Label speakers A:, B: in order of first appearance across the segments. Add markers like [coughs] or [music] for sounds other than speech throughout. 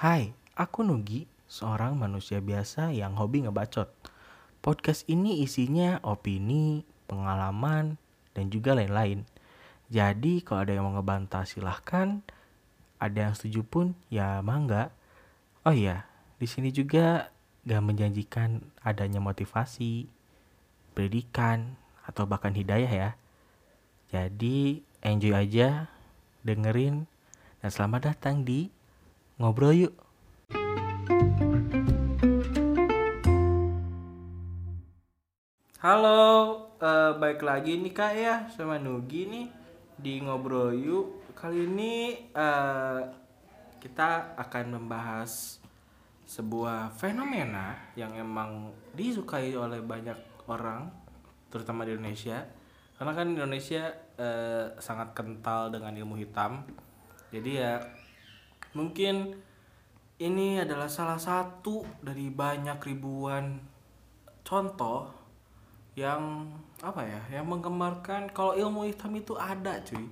A: Hai, aku Nugi, seorang manusia biasa yang hobi ngebacot. Podcast ini isinya opini, pengalaman, dan juga lain-lain. Jadi kalau ada yang mau ngebantah silahkan, ada yang setuju pun ya mangga. Oh iya, di sini juga gak menjanjikan adanya motivasi, pendidikan, atau bahkan hidayah ya. Jadi enjoy aja, dengerin, dan selamat datang di Ngobrol Yuk. Halo, eh, baik lagi nih kak ya sama Nugi nih di Ngobrol Yuk. Kali ini eh, kita akan membahas sebuah fenomena yang emang disukai oleh banyak orang, terutama di Indonesia. Karena kan Indonesia eh, sangat kental dengan ilmu hitam. Jadi ya mungkin ini adalah salah satu dari banyak ribuan contoh yang apa ya yang menggambarkan kalau ilmu hitam itu ada cuy.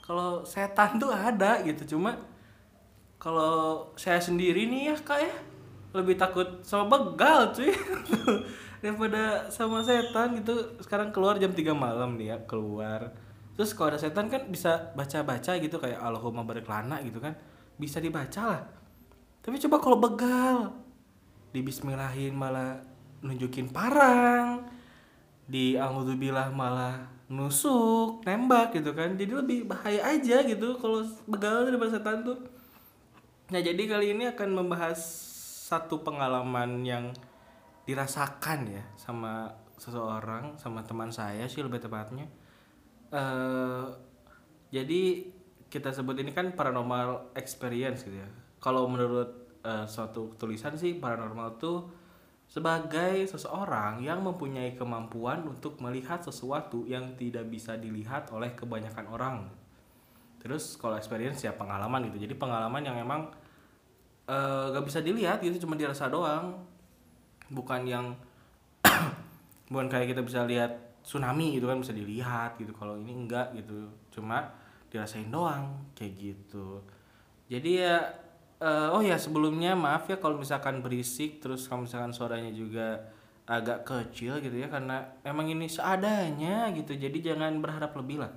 A: Kalau setan tuh ada gitu cuma kalau saya sendiri nih ya kak ya lebih takut sama begal cuy [laughs] daripada sama setan gitu. Sekarang keluar jam 3 malam nih ya keluar. Terus kalau ada setan kan bisa baca-baca gitu kayak Allahumma barik lana gitu kan bisa dibaca lah. Tapi coba kalau begal. Di Bismillahin malah nunjukin parang. Di Alhamdulillah malah nusuk nembak gitu kan. Jadi lebih bahaya aja gitu kalau begal daripada setan tuh. Nah jadi kali ini akan membahas satu pengalaman yang dirasakan ya sama seseorang sama teman saya sih lebih tepatnya. Eh jadi kita sebut ini kan paranormal experience gitu ya kalau menurut eh, suatu tulisan sih paranormal tuh sebagai seseorang yang mempunyai kemampuan untuk melihat sesuatu yang tidak bisa dilihat oleh kebanyakan orang. Terus kalau experience ya pengalaman gitu. Jadi pengalaman yang emang eh, gak bisa dilihat gitu cuma dirasa doang. Bukan yang [coughs] bukan kayak kita bisa lihat tsunami gitu kan bisa dilihat gitu. Kalau ini enggak gitu. Cuma dirasain doang kayak gitu. Jadi ya Eh, oh ya sebelumnya maaf ya kalau misalkan berisik terus kalau misalkan suaranya juga agak kecil gitu ya karena emang ini seadanya gitu. Jadi jangan berharap lebih lah.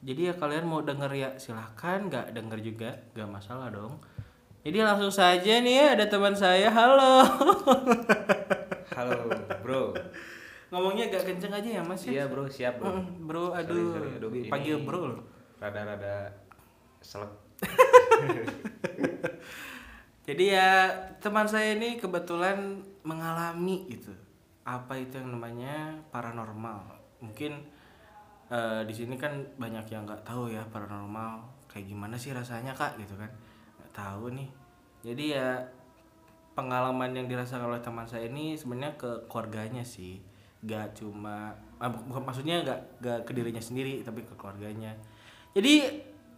A: Jadi ya kalian mau denger ya silahkan. Nggak denger juga nggak masalah dong. Jadi langsung saja nih ya ada teman saya. Halo. [laughs]
B: Halo, bro.
A: ngomongnya agak kenceng aja ya mas ya?
B: Iya, bro, siap, bro.
A: Bro
B: Sorry,
A: aduh,
B: sorry, aduh, ini
A: panggil bro loh
B: Rada-rada selek. [laughs]
A: Jadi ya teman saya ini kebetulan mengalami gitu apa itu yang namanya paranormal. Mungkin eh, di sini kan banyak yang nggak tahu ya paranormal kayak gimana sih rasanya kak gitu kan nggak tahu nih. Jadi ya pengalaman yang dirasakan oleh teman saya ini sebenarnya ke keluarganya sih, gak cuma ah, maksudnya gak gak ke dirinya sendiri tapi ke keluarganya. Jadi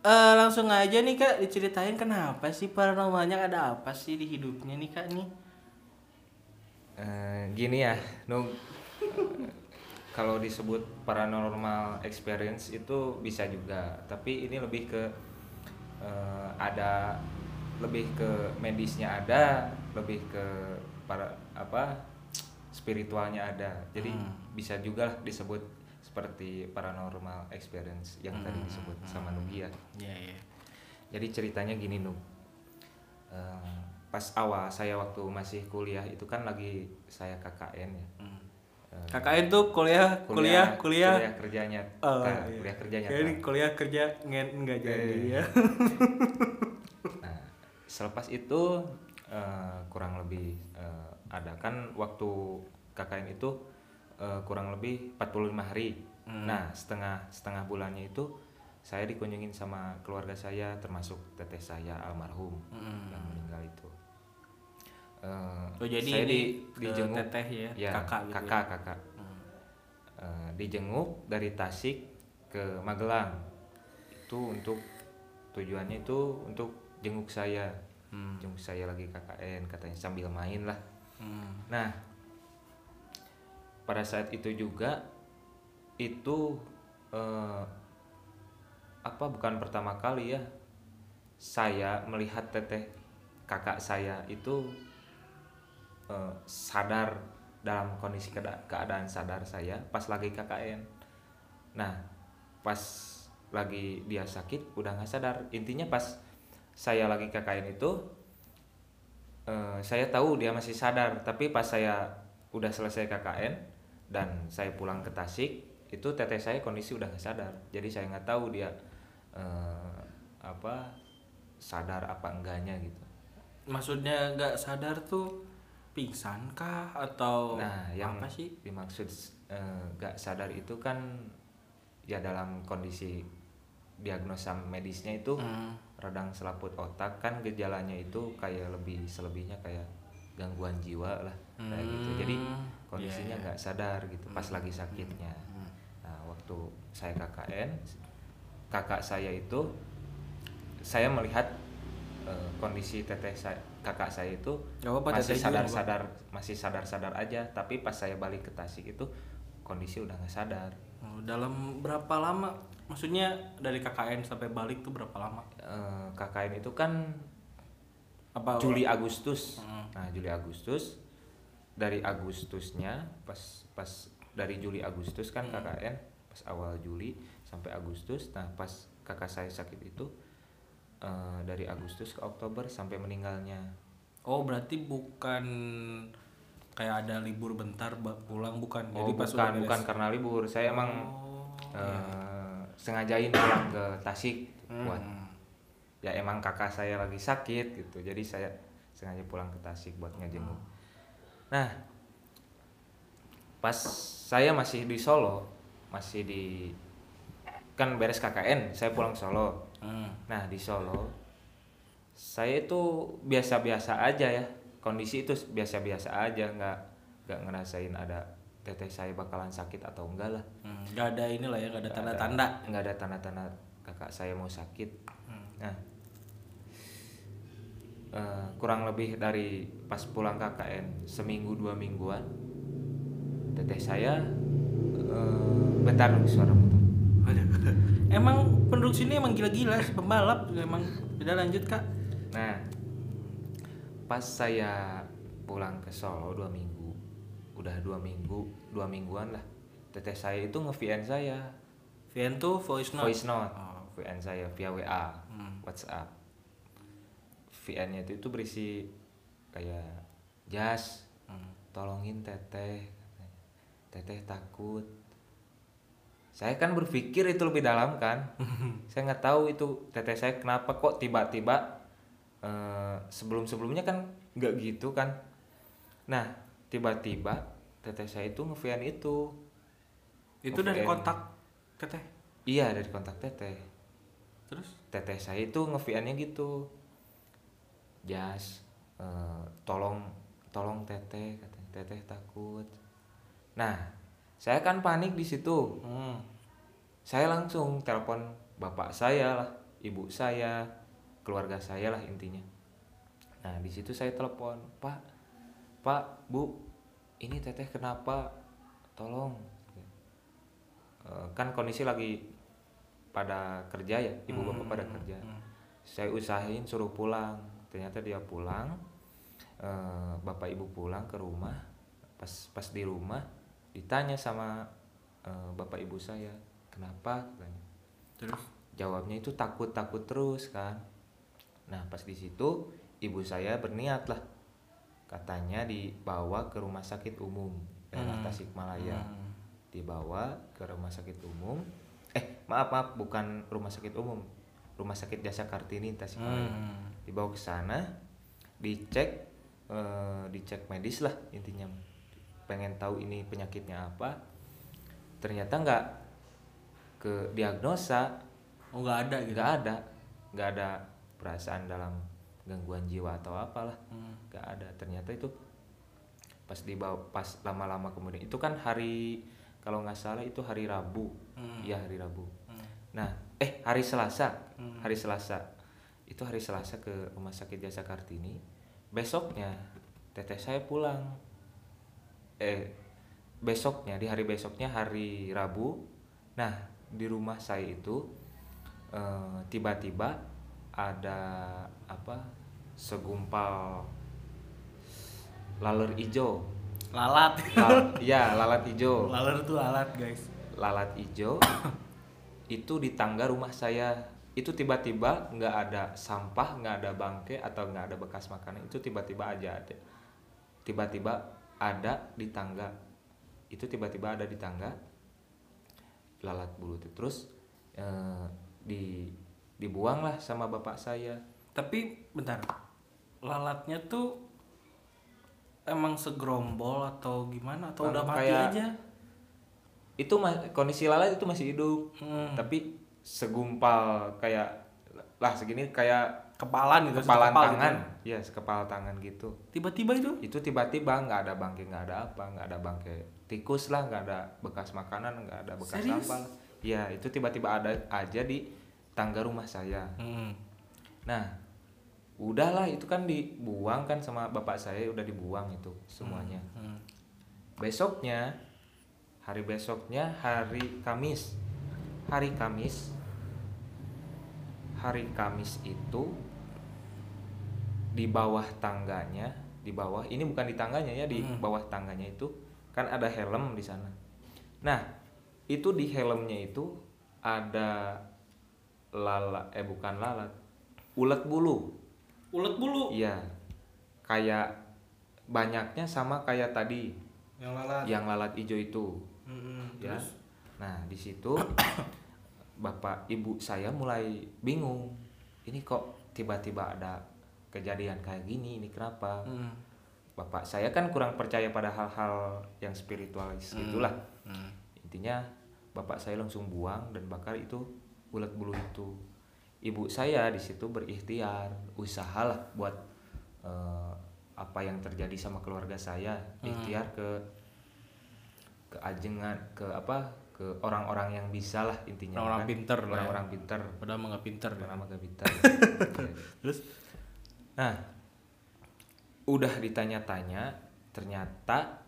A: eh, langsung aja nih kak diceritain kenapa sih paranormalnya ada apa sih di hidupnya nih kak nih?
B: Eh, gini ya, Nung. Eh, [laughs] Kalau disebut paranormal experience itu bisa juga, tapi ini lebih ke eh, ada lebih ke medisnya ada, lebih ke para apa spiritualnya ada. Jadi
A: Hmm.
B: bisa juga lah disebut seperti paranormal experience yang tadi
A: Hmm,
B: disebut sama Nugi ya.
A: Iya iya.
B: Jadi ceritanya gini Nuk, Eh, pas awal saya waktu masih kuliah itu kan lagi saya KKN ya.
A: Hmm.
B: Eh,
A: KKN tuh kuliah kuliah kuliah.
B: kuliah kerjanya,
A: Oh,
B: Nah,
A: iya.
B: kuliah kerjanya.
A: Ini kuliah kerja nggak nggak jadi
B: Eh.
A: ya. [laughs]
B: Nah, selepas itu eh, kurang lebih eh, ada kan waktu KKN itu eh, kurang lebih 45 hari.
A: Hmm.
B: Nah, setengah setengah bulannya itu saya dikunjungin sama keluarga saya termasuk teteh saya almarhum
A: Hmm.
B: yang meninggal itu. Eh,
A: Oh jadi
B: saya di, dijenguk
A: teteh ya,
B: ya,
A: kakak gitu.
B: kakak kakak
A: Hmm.
B: Eh, dijenguk dari Tasik ke Magelang itu untuk tujuannya itu untuk jenguk saya
A: Hmm.
B: jenguk saya lagi KKN katanya sambil main lah
A: Hmm.
B: nah pada saat itu juga itu eh, apa bukan pertama kali ya saya melihat teteh kakak saya itu eh, sadar dalam kondisi keada- keadaan sadar saya pas lagi KKN nah pas lagi dia sakit udah nggak sadar. Intinya pas saya lagi KKN itu eh, saya tahu dia masih sadar. Tapi pas saya udah selesai KKN dan saya pulang ke Tasik itu teteh saya kondisi udah nggak sadar jadi saya nggak tahu dia eh, apa sadar apa enggaknya gitu
A: Maksudnya nggak sadar tuh pingsan kah atau
B: nah yang
A: apa sih?
B: dimaksud eh, nggak sadar itu kan ya dalam kondisi diagnosa medisnya itu
A: Hmm.
B: radang selaput otak kan gejalanya itu kayak lebih selebihnya kayak gangguan jiwa lah kayak gitu jadi
A: Hmm,
B: kondisinya
A: iya, iya.
B: nggak sadar gitu pas lagi sakitnya
A: Hmm.
B: Waktu saya KKN kakak saya itu saya melihat eh, kondisi teteh saya kakak saya itu
A: apa-apa,
B: masih
A: teteh juga
B: sadar
A: nggak apa-apa.
B: sadar masih sadar sadar aja tapi pas saya balik ke Tasik itu kondisi udah nggak sadar
A: Oh, dalam berapa lama? Maksudnya dari KKN sampai balik tuh berapa lama?
B: Eh, KKN itu kan
A: Apa
B: Juli Agustus
A: Hmm.
B: nah Juli Agustus dari Agustusnya pas pas dari Juli Agustus kan
A: Hmm.
B: KKN pas awal Juli sampai Agustus. Nah pas kakak saya sakit itu eh, dari Agustus ke Oktober sampai meninggalnya.
A: Oh, berarti bukan kayak ada libur bentar pulang bukan.
B: oh
A: Jadi pas
B: bukan bukan karena libur. Saya emang
A: Oh,
B: eh, sengajain pulang ke Tasik
A: Hmm.
B: buat ya emang kakak saya lagi sakit gitu. Jadi saya sengaja pulang ke Tasik buat ngejenguk. Nah pas saya masih di Solo masih di kan beres KKN saya pulang Solo
A: Hmm.
B: nah di Solo saya itu biasa-biasa aja ya kondisi itu biasa-biasa aja nggak nggak ngerasain ada teteh saya bakalan sakit atau enggak lah
A: Hmm, nggak ada inilah ya, nggak ada tanda-tanda.
B: nggak ada tanda-tanda kakak saya mau sakit
A: Hmm.
B: nah eh, kurang lebih dari pas pulang KKN seminggu dua mingguan teteh saya eh, bentar dong suara motor [laughs]
A: Emang penduduk sini emang gila-gila, sih, pembalap emang. Udah lanjut kak.
B: nah pas saya pulang ke Solo dua minggu udah dua minggu dua mingguan lah teteh saya itu nge-VN saya
A: VN tuh voice note.
B: voice note
A: Oh.
B: VN saya via WA
A: Hmm.
B: WhatsApp VN-nya itu, itu berisi kayak jas
A: Hmm.
B: tolongin teteh teteh takut saya kan berpikir itu lebih dalam kan. [laughs] Saya nggak tahu itu teteh saya kenapa kok tiba-tiba eh, sebelum-sebelumnya kan nggak gitu kan. Nah tiba-tiba teteh saya itu nge itu.
A: Itu dari kontak teteh.
B: iya dari kontak teteh.
A: Terus?
B: teteh saya itu nge nya gitu. Jas eh, tolong tolong teteh katanya. Teteh takut. Nah saya kan panik di situ.
A: Hmm.
B: Saya langsung telepon bapak saya lah ibu saya keluarga saya lah intinya. Nah di situ saya telepon pak pak bu ini teteh kenapa? Tolong. Eh, kan kondisi lagi pada kerja ya ibu bapak pada kerja.
A: Hmm.
B: saya usahain suruh pulang. Ternyata dia pulang eh, bapak ibu pulang ke rumah. Pas pas di rumah ditanya sama eh, bapak ibu saya kenapa? Katanya
A: Terus?
B: jawabnya itu takut takut terus kan? Nah pas di situ ibu saya berniat lah katanya dibawa ke rumah sakit umum daerah
A: Hmm.
B: Tasikmalaya.
A: Hmm.
B: dibawa ke rumah sakit umum. Eh maaf maaf bukan rumah sakit umum. Rumah sakit jasa kartini Tasikmalaya.
A: Hmm.
B: dibawa ke sana dicek eh, dicek medis lah intinya. Pengen tahu ini penyakitnya apa. Ternyata nggak ke diagnosa
A: Oh nggak ada gitu.
B: nggak ada. Nggak ada perasaan dalam gangguan jiwa atau apalah.
A: Hmm.
B: nggak ada. Ternyata itu pas dibawa pas lama-lama kemudian. Itu kan hari kalau nggak salah itu hari Rabu.
A: Hmm.
B: iya hari Rabu.
A: Hmm.
B: nah eh hari Selasa.
A: Hmm.
B: hari Selasa. Itu hari Selasa ke rumah sakit Jasa Kartini. Besoknya teteh saya pulang. Eh besoknya di hari besoknya hari Rabu. Nah di rumah saya itu eh, tiba-tiba ada apa segumpal laler ijo
A: lalat.
B: Lal- [laughs] ya lalat ijo
A: laler tuh lalat guys.
B: Lalat ijo itu di tangga rumah saya. Itu tiba-tiba nggak ada sampah nggak ada bangke atau nggak ada bekas makanan. Itu tiba-tiba aja ada. Tiba-tiba ada di tangga. Itu tiba-tiba ada di tangga lalat bulu itu. Terus eh, di dibuang lah sama bapak saya.
A: Tapi bentar. Lalatnya tuh emang segerombol atau gimana? Atau udah mati
B: kayak-
A: aja?
B: Itu kondisi lalat itu masih hidup.
A: Hmm.
B: tapi segumpal kayak lah segini kayak
A: kepalan gitu
B: kepalan
A: sekepal
B: tangan.
A: gitu.
B: ya sekepal tangan gitu.
A: Tiba-tiba itu?
B: Itu tiba-tiba nggak ada bangke nggak ada apa nggak ada bangke tikus lah nggak ada bekas makanan nggak ada bekas
A: Serius?
B: sampah ya itu tiba-tiba ada aja di tangga rumah saya
A: Hmm.
B: nah udahlah itu kan dibuang kan sama bapak saya udah dibuang itu semuanya
A: Hmm.
B: besoknya hari besoknya hari Kamis hari Kamis hari Kamis itu di bawah tangganya di bawah ini bukan di tangganya ya di
A: Hmm.
B: bawah tangganya itu kan ada helm di sana. Nah itu di helmnya itu ada lalat eh bukan lalat ulet bulu.
A: Ulet bulu?
B: Iya. Kayak banyaknya sama kayak tadi.
A: Yang lalat.
B: Yang lalat hijau itu.
A: Hmm,
B: ya.
A: Terus?
B: Nah di situ [coughs] bapak ibu saya mulai bingung. Ini kok tiba-tiba ada kejadian kayak gini ini kenapa?
A: Hmm.
B: Bapak saya kan kurang percaya pada hal-hal yang spiritualis
A: Hmm.
B: gitulah
A: Hmm.
B: intinya bapak saya langsung buang dan bakar itu ulat bulu itu ibu saya di situ berikhtiar usahalah buat eh, apa yang terjadi sama keluarga saya
A: Hmm.
B: ikhtiar ke ke ajengan ke apa ke orang-orang yang bisa lah intinya
A: Orang-orang
B: kan.
A: pinter ya.
B: orang-orang pinter
A: padahal nggak pinter ya.
B: agak pinter [laughs]
A: terus
B: Nah, udah ditanya-tanya, ternyata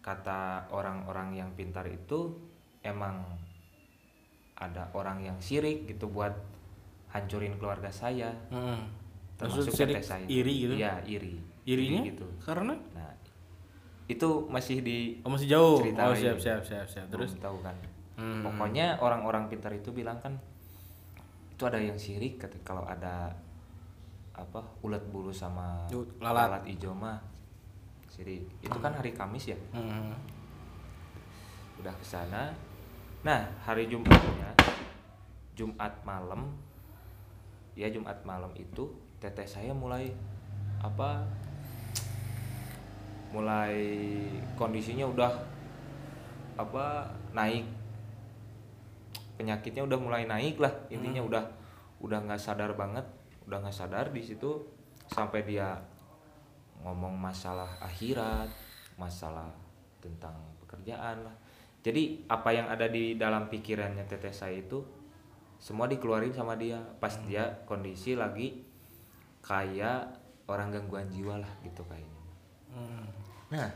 B: kata orang-orang yang pintar itu emang ada orang yang sirik gitu buat hancurin keluarga saya,
A: Hmm.
B: termasuk
A: Maksud sirik
B: teteh saya.
A: iri gitu
B: Iya, iri.
A: irinya
B: Iri gitu.
A: karena
B: Nah, itu masih di
A: oh, masih jauh
B: Cerita
A: oh siap siap siap siap terus
B: belum tahu kan.
A: Hmm.
B: Pokoknya orang-orang pintar itu bilang kan itu ada yang sirik kalau ada apa ulat bulu sama
A: Yuk, lalat.
B: hijau mah sirik. Itu kan hari Kamis ya.
A: Hmm.
B: Udah ke sana. Nah, hari Jumatnya Jumat malam ya Jumat malam itu teteh saya mulai apa mulai kondisinya udah apa naik penyakitnya udah mulai naik lah intinya udah udah nggak sadar banget udah nggak sadar di situ sampai dia ngomong masalah akhirat masalah tentang pekerjaan lah. Jadi apa yang ada di dalam pikirannya teteh saya itu semua dikeluarin sama dia. Pas dia kondisi lagi kayak orang gangguan jiwa lah gitu kayaknya.
A: Hmm.
B: Nah,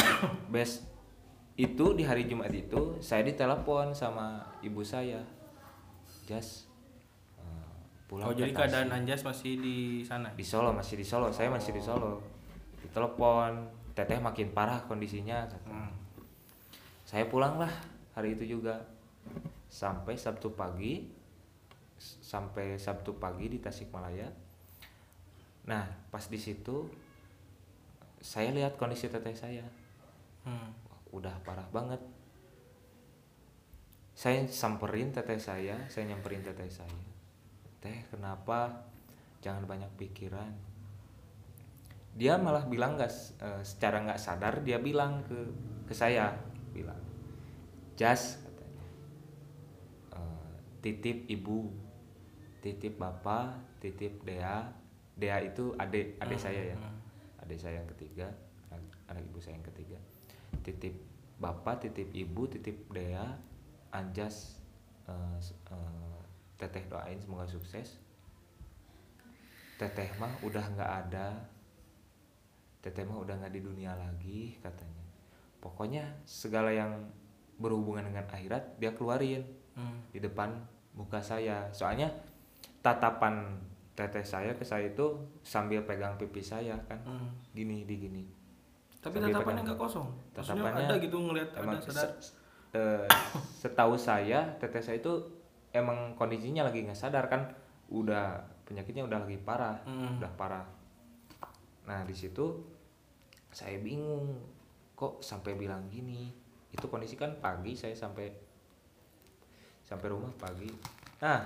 B: [coughs] bes itu di hari Jumat itu saya ditelepon sama ibu saya, Jas. eh, pulang
A: oh jadi
B: Tasik."
A: keadaan Anjas masih di sana
B: di Solo masih di Solo, saya masih di Solo. Ditelepon, teteh makin parah kondisinya. kata.
A: Hmm.
B: Saya pulang lah hari itu juga sampai Sabtu pagi, sampai Sabtu pagi di Tasikmalaya. Nah, pas di situ saya lihat kondisi teteh saya.
A: Hmm.
B: udah parah banget saya samperin teteh saya saya nyamperin teteh saya teh kenapa jangan banyak pikiran dia malah bilang nggak s- eh, secara nggak sadar dia bilang ke ke saya bilang jas katanya "Eh, titip ibu titip bapak titip dea dea itu adik adik saya ya
A: Hmm.
B: adik saya yang ketiga anak, anak ibu saya yang ketiga titip bapak titip ibu titip dea anjas s- eh, teteh doain semoga sukses teteh mah udah nggak ada teteh mah udah nggak di dunia lagi katanya pokoknya segala yang berhubungan dengan akhirat dia keluarin
A: Hmm.
B: di depan muka saya soalnya tatapan teteh saya ke saya itu sambil pegang pipi saya kan
A: Hmm.
B: gini di gini
A: Tapi
B: Sambil
A: tatapannya nggak kosong. Maksudnya
B: Tatapannya
A: ada gitu ngelihat
B: emang
A: ada sadar.
B: se- eh, setahu saya teteh saya itu emang kondisinya lagi nggak sadar kan udah penyakitnya udah lagi parah
A: Hmm.
B: udah parah. Nah di situ saya bingung kok sampai bilang gini? Itu kondisi kan pagi saya sampai sampai rumah pagi. Nah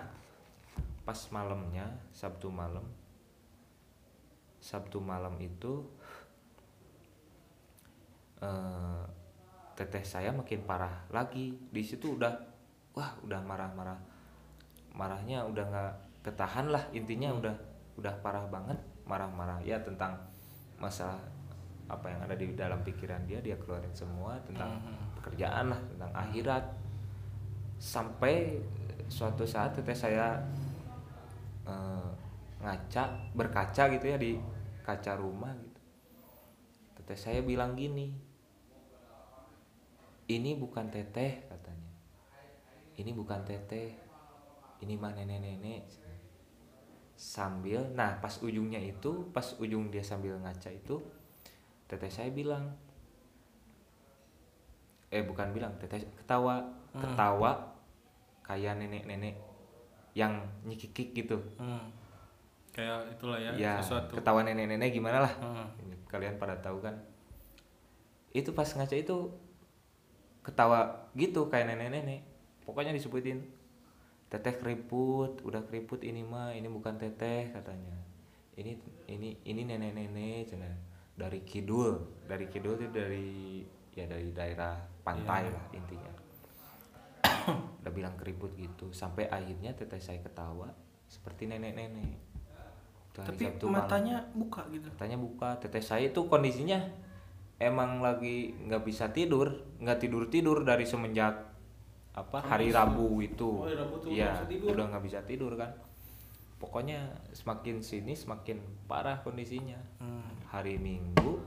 B: pas malamnya sabtu malam sabtu malam itu eh, teteh saya makin parah lagi. Di situ udah wah udah marah-marah marahnya udah nggak ketahan lah intinya udah udah parah banget marah-marah. Ya tentang masalah apa yang ada di dalam pikiran dia dia keluarin semua tentang pekerjaan lah tentang akhirat. Sampai suatu saat teteh saya eh, ngaca berkaca gitu ya di kaca rumah gitu. Teteh saya bilang gini ini bukan teteh katanya. Ini bukan teteh ini mah nenek-nenek sambil nah pas ujungnya itu pas ujung dia sambil ngaca itu teteh saya bilang eh bukan bilang teteh ketawa ketawa kayak nenek-nenek yang nyikikik gitu
A: Hmm. Kayak itulah ya,
B: ya
A: sesuatu.
B: ketawa nenek-nenek gimana lah
A: Hmm.
B: Kalian pada tahu kan itu pas ngaca itu ketawa gitu kayak nenek-nenek pokoknya disebutin teteh keriput udah keriput ini mah ini bukan teteh katanya. Ini ini ini nenek-nenek cina. Dari kidul dari kidul itu dari ya dari daerah pantai
A: Iya.
B: lah intinya. [coughs] Udah bilang keriput gitu. Sampai akhirnya teteh saya ketawa seperti nenek-nenek. Itu hari
A: Tapi
B: Sabtu malam.
A: matanya buka gitu.
B: katanya buka. Teteh saya itu kondisinya emang lagi nggak bisa tidur nggak tidur tidur dari semenjak apa hari Rabu itu
A: Oh, hari Rabu tuh tidur.
B: udah nggak bisa tidur kan pokoknya semakin sini semakin parah kondisinya
A: Hmm.
B: hari Minggu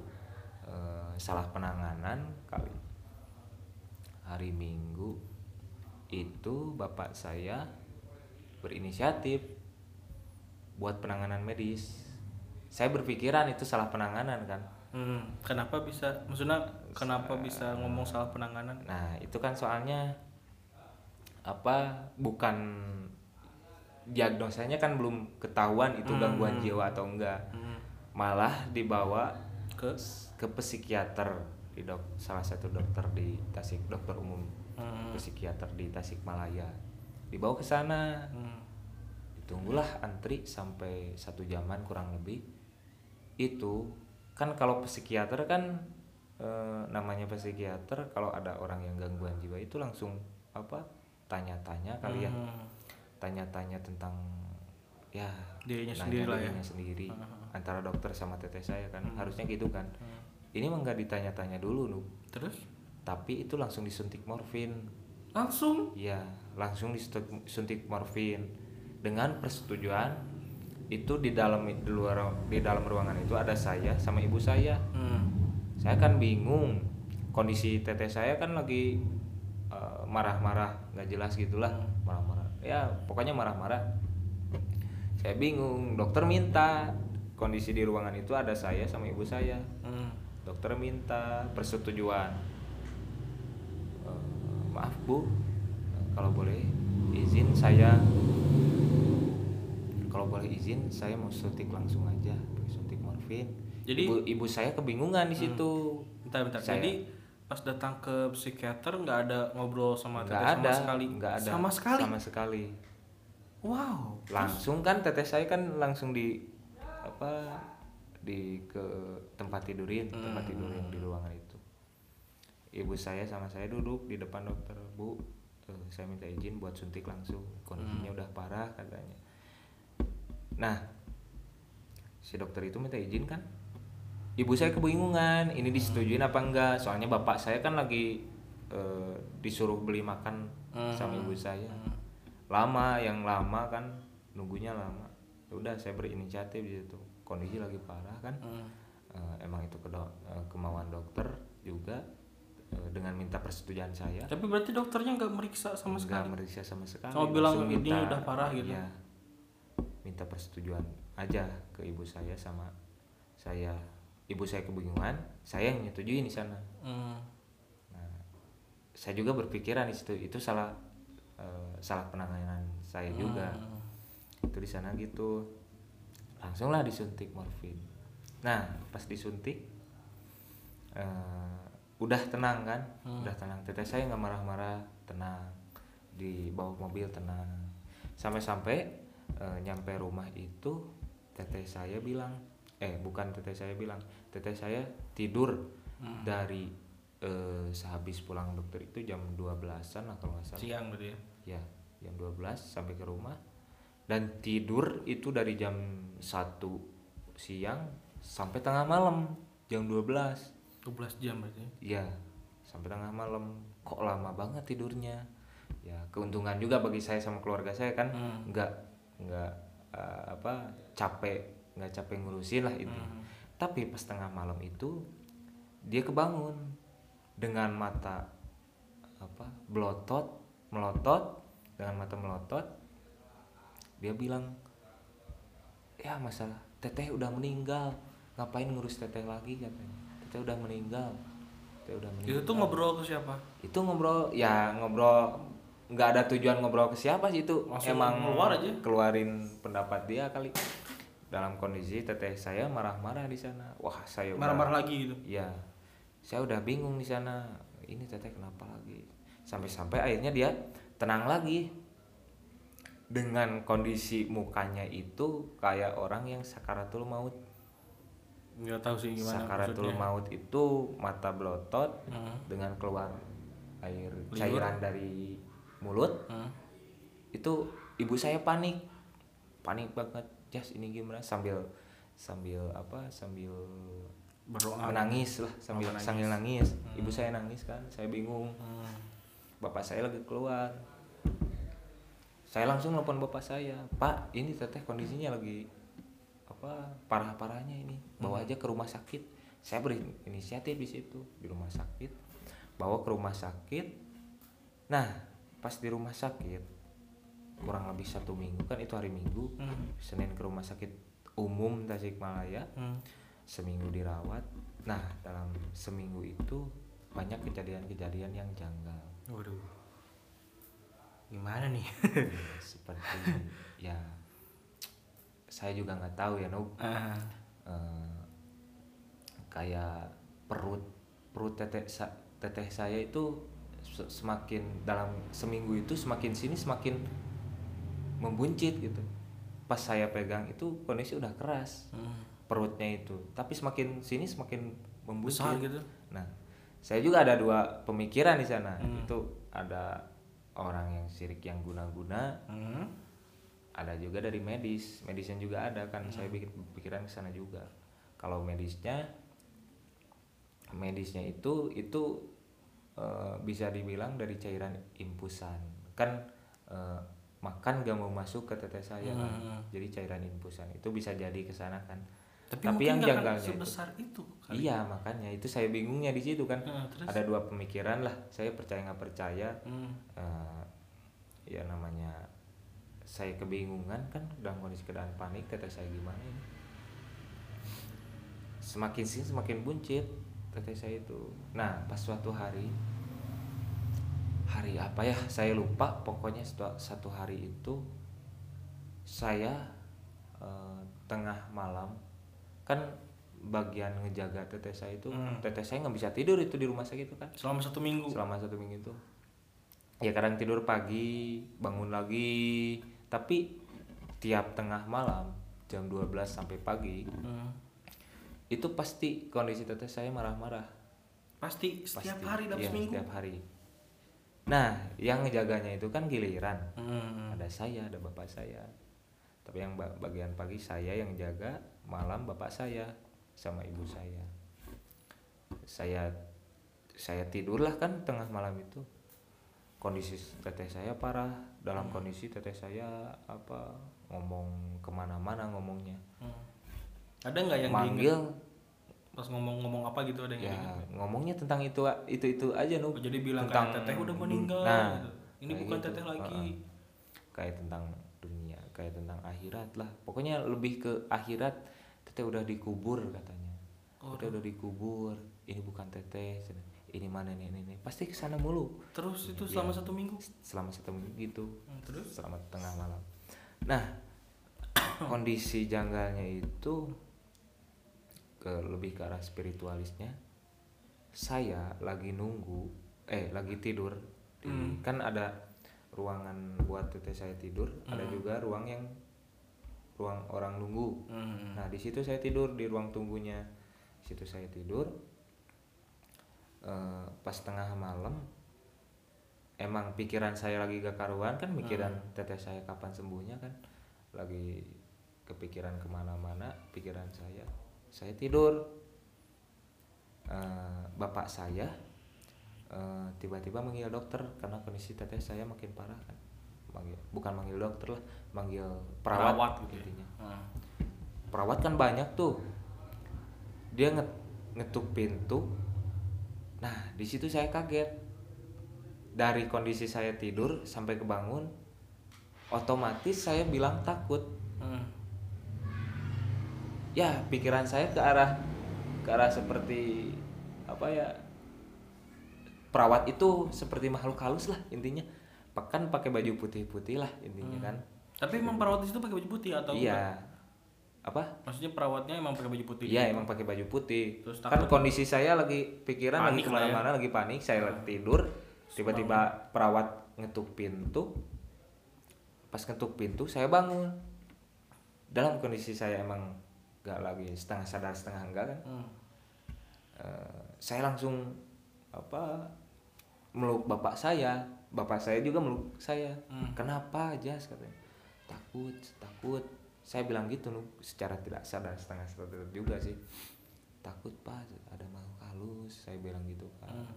B: eh, salah penanganan kali hari Minggu itu bapak saya berinisiatif buat penanganan medis saya berpikiran itu salah penanganan kan
A: Hmm. Kenapa bisa? Maksudnya kenapa bisa ngomong salah penanganan?
B: nah itu kan soalnya apa bukan diagnosanya kan belum ketahuan itu gangguan jiwa atau enggak
A: Hmm.
B: malah dibawa
A: Ke
B: ke psikiater di dok salah satu dokter di Tasik dokter umum
A: Hmm.
B: psikiater di Tasikmalaya dibawa ke sana
A: Hmm.
B: ditunggulah antri sampai satu jaman kurang lebih itu kan kalau psikiater kan eh, namanya psikiater kalau ada orang yang gangguan jiwa itu langsung apa tanya-tanya kali ya.
A: Hmm.
B: tanya-tanya tentang ya
A: Dirinya sendiri lah ya.
B: sendiri
A: Ah.
B: antara dokter sama teteh saya kan.
A: Hmm.
B: harusnya gitu kan. Ini mah nggak ditanya-tanya dulu nu
A: Terus?
B: Tapi itu langsung disuntik morfin.
A: Langsung?
B: Ya langsung disuntik suntik morfin. Dengan persetujuan itu di dalam di luar di dalam ruangan itu ada saya sama ibu saya.
A: Hmm.
B: saya kan bingung. Kondisi teteh saya kan lagi eh, marah-marah nggak jelas gitulah marah-marah. Ya pokoknya marah-marah. Saya bingung dokter minta. Kondisi di ruangan itu ada saya sama ibu saya.
A: Hmm.
B: dokter minta persetujuan. Eh, maaf bu. Kalau boleh izin saya kalau boleh izin saya mau suntik langsung aja suntik morfin.
A: Jadi-
B: ibu ibu saya kebingungan di situ.
A: Bentar, bentar.
B: Saya-
A: Jadi pas datang ke psikiater nggak ada ngobrol sama teteh
B: ada
A: sama sekali.
B: nggak ada
A: Sama sekali.
B: sama sekali
A: Wow.
B: langsung kan teteh saya kan langsung di apa di ke tempat tidurin tempat
A: Hmm.
B: tidur yang di ruangan itu ibu saya sama saya duduk di depan dokter bu eh, saya minta izin buat suntik langsung kondisinya
A: Hmm.
B: udah parah katanya nah si dokter itu minta izin kan ibu saya kebingungan ini disetujuin apa enggak soalnya bapak saya kan lagi eh, disuruh beli makan sama ibu saya lama yang lama kan nunggunya lama Ya udah saya berinisiatif di situ kondisi lagi parah kan
A: Hmm.
B: Eh, emang itu kedo- eh, kemauan dokter juga dengan minta persetujuan saya
A: Tapi berarti dokternya nggak meriksa sama
B: nggak
A: sekali.
B: meriksa sama sekali
A: Cuma bilang ini udah parah gitu.
B: iya. minta persetujuan aja ke ibu saya sama saya ibu saya kebingungan saya yang nyetujuin di sana
A: Hmm.
B: Nah, saya juga berpikiran di situ itu salah eh, salah penanganan saya juga.
A: Hmm.
B: Itu di sana gitu. Langsunglah disuntik morfin. Nah, pas disuntik eh, udah tenang kan?
A: Hmm.
B: Udah tenang. Teteh saya nggak marah-marah, tenang. Di bawah mobil tenang. Sampai-sampai eh, nyampe rumah itu teteh saya bilang, eh bukan teteh saya bilang, teteh saya tidur
A: Hmm.
B: dari eh, sehabis pulang dokter itu jam 12-an lah kalau nggak salah.
A: Siang berarti ya.
B: Ya, jam 12 sampai ke rumah dan tidur itu dari jam 1 siang sampai tengah malam jam 12.
A: 12 jam berarti.
B: Iya, sampai tengah malam. Kok lama banget tidurnya? Ya, keuntungan juga bagi saya sama keluarga saya kan
A: Hmm.
B: nggak nggak eh, apa capek nggak capek ngurusin lah ini.
A: Hmm.
B: Tapi pas tengah malam itu dia kebangun. Dengan mata apa belotot melotot. Dengan mata melotot dia bilang ya masalah teteh udah meninggal. Ngapain ngurus teteh lagi? katanya. Teteh udah meninggal. Teteh udah meninggal
A: Itu tuh ngobrol ke siapa?
B: itu ngobrol ya ngobrol nggak ada tujuan ngobrol ke siapa sih itu.
A: Langsung
B: emang
A: keluar aja?
B: keluarin pendapat dia kali dalam kondisi teteh saya marah-marah di sana wah saya
A: Marah-marah lagi gitu.
B: ya saya udah bingung di sana ini teteh kenapa lagi sampai-sampai akhirnya dia tenang lagi dengan kondisi mukanya itu kayak orang yang sakaratul maut
A: Enggak tahu sih gimana
B: sakaratul
A: maksudnya.
B: maut itu mata belotot
A: Hmm.
B: dengan keluar air
A: Liur.
B: cairan dari mulut
A: Hmm.
B: itu ibu saya panik panik banget jas ini gimana sambil sambil apa sambil
A: Berdoa.
B: menangis lah sambil
A: menangis.
B: sambil nangis
A: Hmm.
B: ibu saya nangis kan saya bingung
A: Hmm.
B: bapak saya lagi keluar saya langsung nelfon bapak saya pak ini teteh kondisinya lagi apa parah parahnya ini bawa
A: Hmm.
B: aja ke rumah sakit saya beri inisiatif di situ di rumah sakit bawa ke rumah sakit nah pas di rumah sakit kurang lebih satu minggu kan itu hari minggu
A: Hmm.
B: senin ke rumah sakit umum Tasikmalaya
A: Hmm.
B: seminggu dirawat nah dalam seminggu itu banyak kejadian-kejadian yang janggal
A: Waduh. Gimana nih?
B: Ya, [laughs] seperti ya saya juga nggak tahu ya Nub
A: Ah.
B: Eh, kayak perut perut teteh sa- teteh saya itu se- semakin dalam seminggu itu semakin sini semakin membuncit gitu pas saya pegang itu kondisi udah keras
A: Hmm.
B: perutnya itu tapi semakin sini semakin membuncit
A: Besar gitu.
B: Nah, saya juga ada dua pemikiran di sana.
A: Hmm.
B: Itu ada orang yang sirik yang guna-guna,
A: Hmm.
B: ada juga dari medis. Medisnya juga ada kan. Saya bikin pikiran ke sana juga. Kalau medisnya medisnya itu itu eh, bisa dibilang dari cairan impusan. Kan eh, makan gak mau masuk ke teteh saya kan.
A: Hmm.
B: Jadi cairan impusan itu bisa jadi ke sana kan.
A: Tapi,
B: Tapi yang janggalnya itu-
A: sebesar itu. kali.
B: Iya, makanya itu saya bingungnya di situ kan.
A: Nah, terus?
B: ada dua pemikiran lah saya percaya nggak percaya
A: Hmm.
B: eh, ya namanya saya kebingungan kan dalam kondisi keadaan panik teteh saya gimana ini semakin sini semakin buncit teteh saya itu nah pas suatu hari hari apa ya saya lupa pokoknya satu, hari itu saya eh, tengah malam kan bagian ngejaga teteh saya itu
A: Hmm.
B: teteh saya nggak bisa tidur itu di rumah sakit itu kan
A: Selama satu minggu.
B: selama satu minggu itu ya kadang tidur pagi bangun lagi tapi tiap tengah malam jam 12 sampai pagi
A: Hmm.
B: itu pasti kondisi teteh saya marah-marah
A: Pasti setiap
B: Pasti.
A: hari dalam
B: Iya,
A: seminggu.
B: setiap hari nah yang ngejaganya itu kan giliran.
A: Hmm.
B: ada saya ada bapak saya. Tapi yang ba- bagian pagi saya yang jaga malam bapak saya sama ibu saya. Saya saya tidurlah kan tengah malam itu. Kondisi teteh saya parah. Dalam kondisi teteh saya apa ngomong ke mana-mana ngomongnya.
A: Hmm. Ada nggak yang
B: manggil.
A: diinget pas ngomong-ngomong apa gitu ada yang
B: ya
A: diinget?
B: ngomongnya tentang itu itu itu aja nu
A: Oh, jadi bilang
B: tentang
A: kayak teteh udah meninggal.
B: nah
A: gitu. Ini bukan
B: gitu.
A: teteh lagi.
B: Kayak tentang dunia kayak tentang akhirat lah pokoknya lebih ke akhirat teteh udah dikubur katanya
A: Oh,
B: teteh udah dikubur ini bukan teteh ini mana nih ini, ini. pasti ke sana mulu
A: terus itu selama satu minggu
B: selama satu minggu gitu
A: Hmm, terus
B: selama tengah malam nah [coughs] kondisi janggalnya itu ke lebih ke arah spiritualisnya saya lagi nunggu eh lagi tidur di-
A: Hmm.
B: kan ada ruangan buat teteh saya tidur ada
A: Hmm.
B: juga ruang yang ruang orang nunggu
A: Hmm.
B: Nah di situ saya tidur di ruang tunggunya. Di situ saya tidur. Eh, pas tengah malam, emang pikiran saya lagi gak karuan kan, pikiran teteh saya kapan sembuhnya kan, lagi kepikiran ke mana-mana, pikiran saya. Saya tidur. Eh, bapak saya eh, tiba-tiba manggil dokter karena kondisi teteh saya makin parah kan. Manggil, bukan manggil dokter lah, manggil perawat,
A: Perawat gitu ya.
B: intinya
A: Hmm.
B: perawat kan banyak tuh dia nget ngetuk pintu nah di situ saya kaget dari kondisi saya tidur sampai kebangun otomatis saya bilang takut
A: Hmm.
B: Ya pikiran saya ke arah ke arah seperti apa ya perawat itu seperti makhluk halus lah intinya kan pakai baju putih-putih lah intinya kan
A: Tapi emang perawat di situ pakai baju putih atau
B: iya apa?
A: Maksudnya perawatnya emang pakai baju putih.
B: Iya emang pakai baju putih.
A: Terus
B: kan kondisi saya lagi pikiran lagi
A: Panik lah ya.
B: ke mana-mana, lagi panik. Saya lagi tidur, tiba-tiba perawat ngetuk pintu. Pas ngetuk pintu, saya bangun. Dalam kondisi saya emang gak lagi setengah sadar setengah enggak kan.
A: Hmm.
B: Eh, saya langsung apa meluk bapak saya. Bapak saya juga meluk saya.
A: Hmm.
B: Kenapa aja katanya? Takut, takut. Saya bilang gitu loh, secara tidak sadar setengah sadar juga sih. Takut pak, ada makhluk halus. Saya bilang gitu kan.
A: Hmm.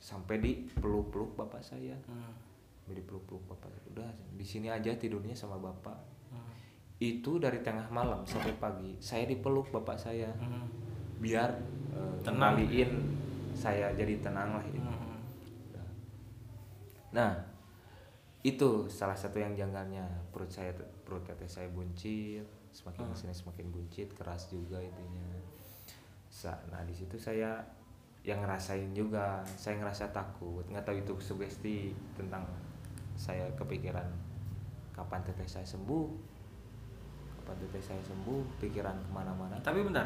B: Sampai di peluk-peluk bapak saya.
A: Hmm.
B: Di peluk-peluk bapak. Udah di sini aja tidurnya sama bapak. Itu dari tengah malam sampai pagi. Saya dipeluk bapak saya
A: Hmm.
B: biar
A: Tenang.
B: ngembaliin saya jadi tenang lah gitu.
A: Hmm.
B: Nah, itu salah satu yang janggalnya perut saya perut teteh saya buncit, semakin
A: Hmm.
B: ke sini semakin buncit, keras juga intinya. Nah di situ saya yang ngerasain juga, saya ngerasa takut, nggak tahu itu sugesti tentang saya kepikiran kapan teteh saya sembuh, kapan teteh saya sembuh, pikiran ke mana-mana.
A: Tapi bentar.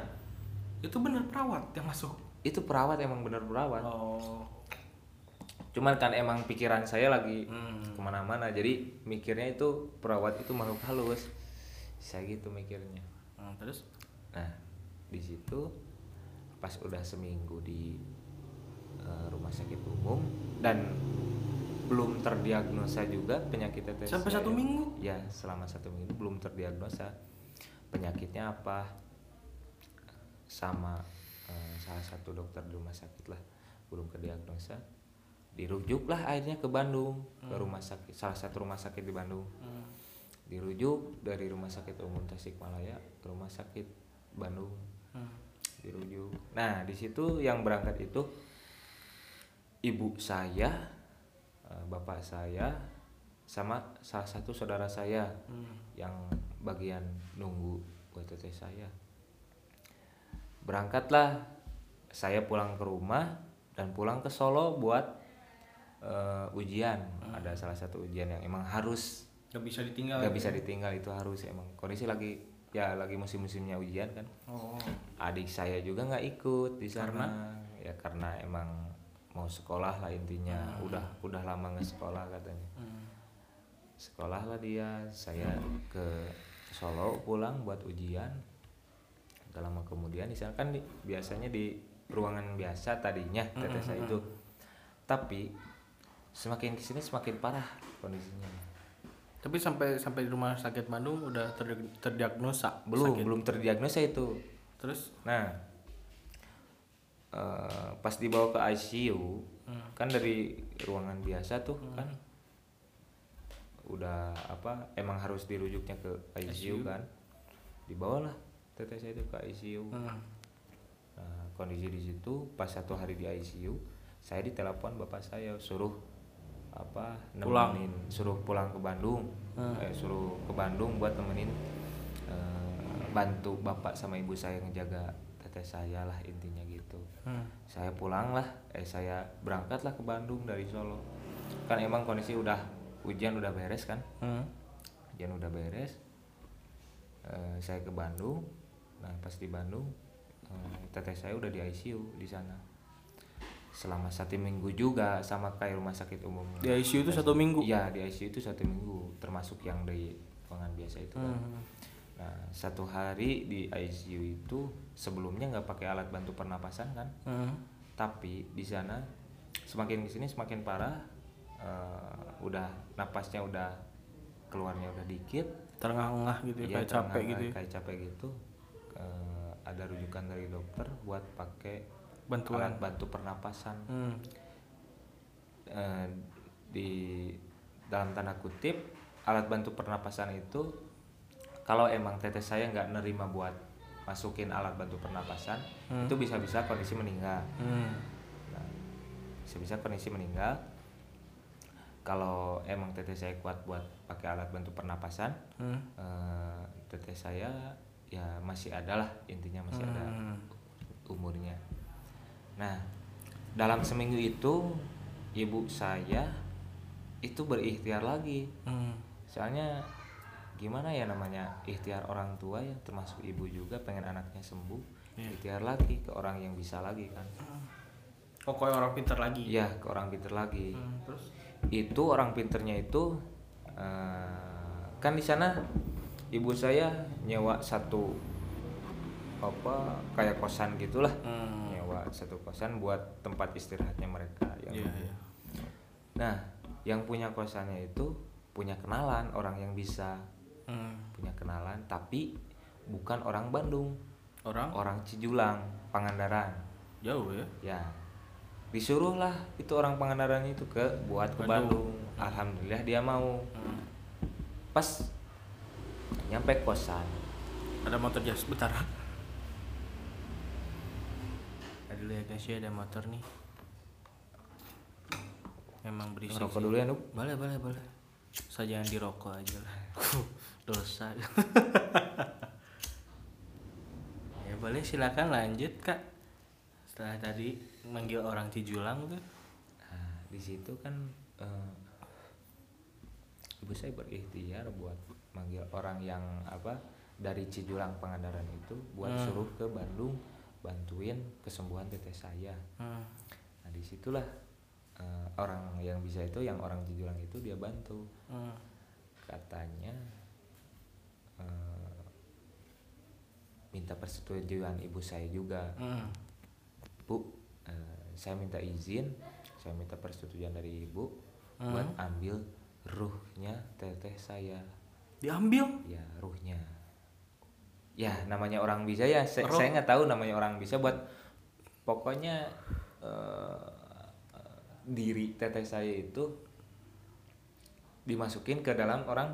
A: Itu benar perawat yang masuk.
B: Itu perawat emang bener perawat.
A: Oh.
B: Cuman kan emang pikiran saya lagi
A: Hmm.
B: ke mana-mana jadi mikirnya itu perawat itu makhluk halus saya gitu mikirnya
A: Hmm, terus?
B: nah di situ pas udah seminggu di eh, rumah sakit umum dan belum terdiagnosa juga penyakit TTS
A: Sampai
B: saya.
A: satu minggu?
B: ya selama satu minggu belum terdiagnosa penyakitnya apa sama eh, salah satu dokter di rumah sakit lah belum kediagnosa dirujuk lah akhirnya ke Bandung ke rumah sakit salah satu rumah sakit di Bandung
A: Hmm.
B: dirujuk dari rumah sakit umum Tasikmalaya ke rumah sakit Bandung
A: Hmm.
B: dirujuk nah di situ yang berangkat itu ibu saya eh, bapak saya sama salah satu saudara saya
A: Hmm.
B: yang bagian nunggu buat teteh saya berangkatlah saya pulang ke rumah dan pulang ke Solo buat eh, ujian ada salah satu ujian yang emang harus
A: Gak bisa ditinggal.
B: nggak
A: ya?
B: bisa ditinggal itu harus emang kondisi lagi ya lagi musim-musimnya ujian kan
A: Oh.
B: adik saya juga nggak ikut di sana ya karena emang mau sekolah lah intinya. Udah udah lama nggak sekolah katanya.
A: Hmm.
B: sekolah lah dia saya ke Solo pulang buat ujian. Gak lama kemudian di sana kan di- biasanya di ruangan biasa tadinya teteh saya itu. tapi semakin ke sini semakin parah kondisinya.
A: Tapi sampai sampai di rumah sakit Bandung udah ter- terdiagnosa?
B: Belum
A: sakit.
B: belum terdiagnosa itu.
A: Terus?
B: nah eh, pas dibawa ke ICU
A: Hmm.
B: kan dari ruangan biasa tuh kan udah apa emang harus dirujuknya ke ICU,
A: ICU.
B: kan dibawalah teteh saya itu ke ICU
A: Hmm.
B: nah kondisi di situ pas satu hari di ICU saya ditelepon bapak saya suruh apa
A: Pulang.
B: nemenin suruh pulang ke Bandung
A: Hmm.
B: Eh, suruh ke Bandung buat nemenin eh, bantu bapak sama ibu saya ngejaga teteh saya lah intinya gitu
A: Hmm.
B: saya pulang lah eh saya berangkatlah ke Bandung dari Solo kan emang kondisi udah hujan udah beres kan
A: Hmm.
B: hujan udah beres Eh, saya ke Bandung nah pas di Bandung eh, teteh saya udah di ICU di sana selama satu minggu juga sama kayak rumah sakit umum
A: Di ICU itu satu minggu?
B: iya di ICU itu satu minggu termasuk yang di ruangan biasa itu kan
A: Hmm.
B: Nah satu hari di ICU itu sebelumnya nggak pakai alat bantu pernapasan kan
A: Hmm.
B: tapi di sana semakin ke sini semakin parah eh, udah napasnya udah keluarnya udah dikit
A: Terengah-engah gitu ya,
B: Iya,
A: kayak capek gitu ya.
B: kayak capek gitu eh, ada rujukan dari dokter buat pakai
A: Bantuan.
B: alat bantu pernapasan
A: Hmm.
B: Eh, di dalam tanda kutip alat bantu pernapasan itu kalau emang teteh saya nggak nerima buat masukin alat bantu pernapasan
A: Hmm.
B: itu bisa-bisa kondisi meninggal
A: Hmm.
B: Nah, bisa-bisa kondisi meninggal. Kalau emang teteh saya kuat buat pakai alat bantu pernapasan,
A: Hmm.
B: eh, teteh saya ya masih ada lah intinya masih ada
A: Hmm.
B: umurnya. Nah, dalam seminggu itu ibu saya itu berikhtiar lagi.
A: Hmm.
B: Soalnya gimana ya namanya ikhtiar orang tua ya termasuk ibu juga pengen anaknya sembuh.
A: Iya.
B: Ikhtiar lagi ke orang yang bisa lagi kan.
A: Oh, kayak orang pintar lagi.
B: Iya, ke orang pinter lagi.
A: Hmm, terus?
B: Itu orang pinternya itu eh, kan di sana ibu saya nyewa satu apa kayak kosan gitulah.
A: Hmm.
B: Nyewa satu kosan buat tempat istirahatnya mereka yang
A: Iya, iya.
B: Nah, yang punya kosannya itu punya kenalan orang yang bisa
A: Hmm.
B: punya kenalan tapi bukan orang Bandung,
A: Orang
B: orang Cijulang, Pangandaran.
A: jauh ya.
B: Ya. Disuruh lah itu orang Pangandaran itu ke buat ke
A: Bandung.
B: Bandung. Alhamdulillah dia mau.
A: Hmm.
B: Pas nyampe kosan.
A: Ada motor jas bentar. Ada dulu ya guys ya ada motor nih. Emang berisik. Sih.
B: dulu ya, Nuk?
A: Boleh, boleh, boleh. Saya jangan dirokok aja lah. [laughs] Dosa. [laughs] ya boleh silakan lanjut kak. Setelah tadi manggil orang Cijulang tuh.
B: Nah, di situ kan eh, ibu saya berikhtiar buat manggil orang yang apa dari Cijulang Pangandaran itu buat
A: Hmm.
B: suruh ke Bandung bantuin kesembuhan teteh saya.
A: Hmm.
B: Nah di situlah eh, orang yang bisa itu yang orang Cijulang itu dia bantu
A: Hmm.
B: katanya eh, minta persetujuan ibu saya juga
A: Hmm.
B: Bu, eh, saya minta izin, saya minta persetujuan dari ibu
A: Hmm.
B: buat ambil ruhnya teteh saya.
A: Diambil.
B: Ya, ruhnya. Ya, namanya orang bisa ya. Saya
A: Ruh.
B: saya nggak tahu namanya orang bisa buat pokoknya diri teteh saya itu dimasukin ke dalam orang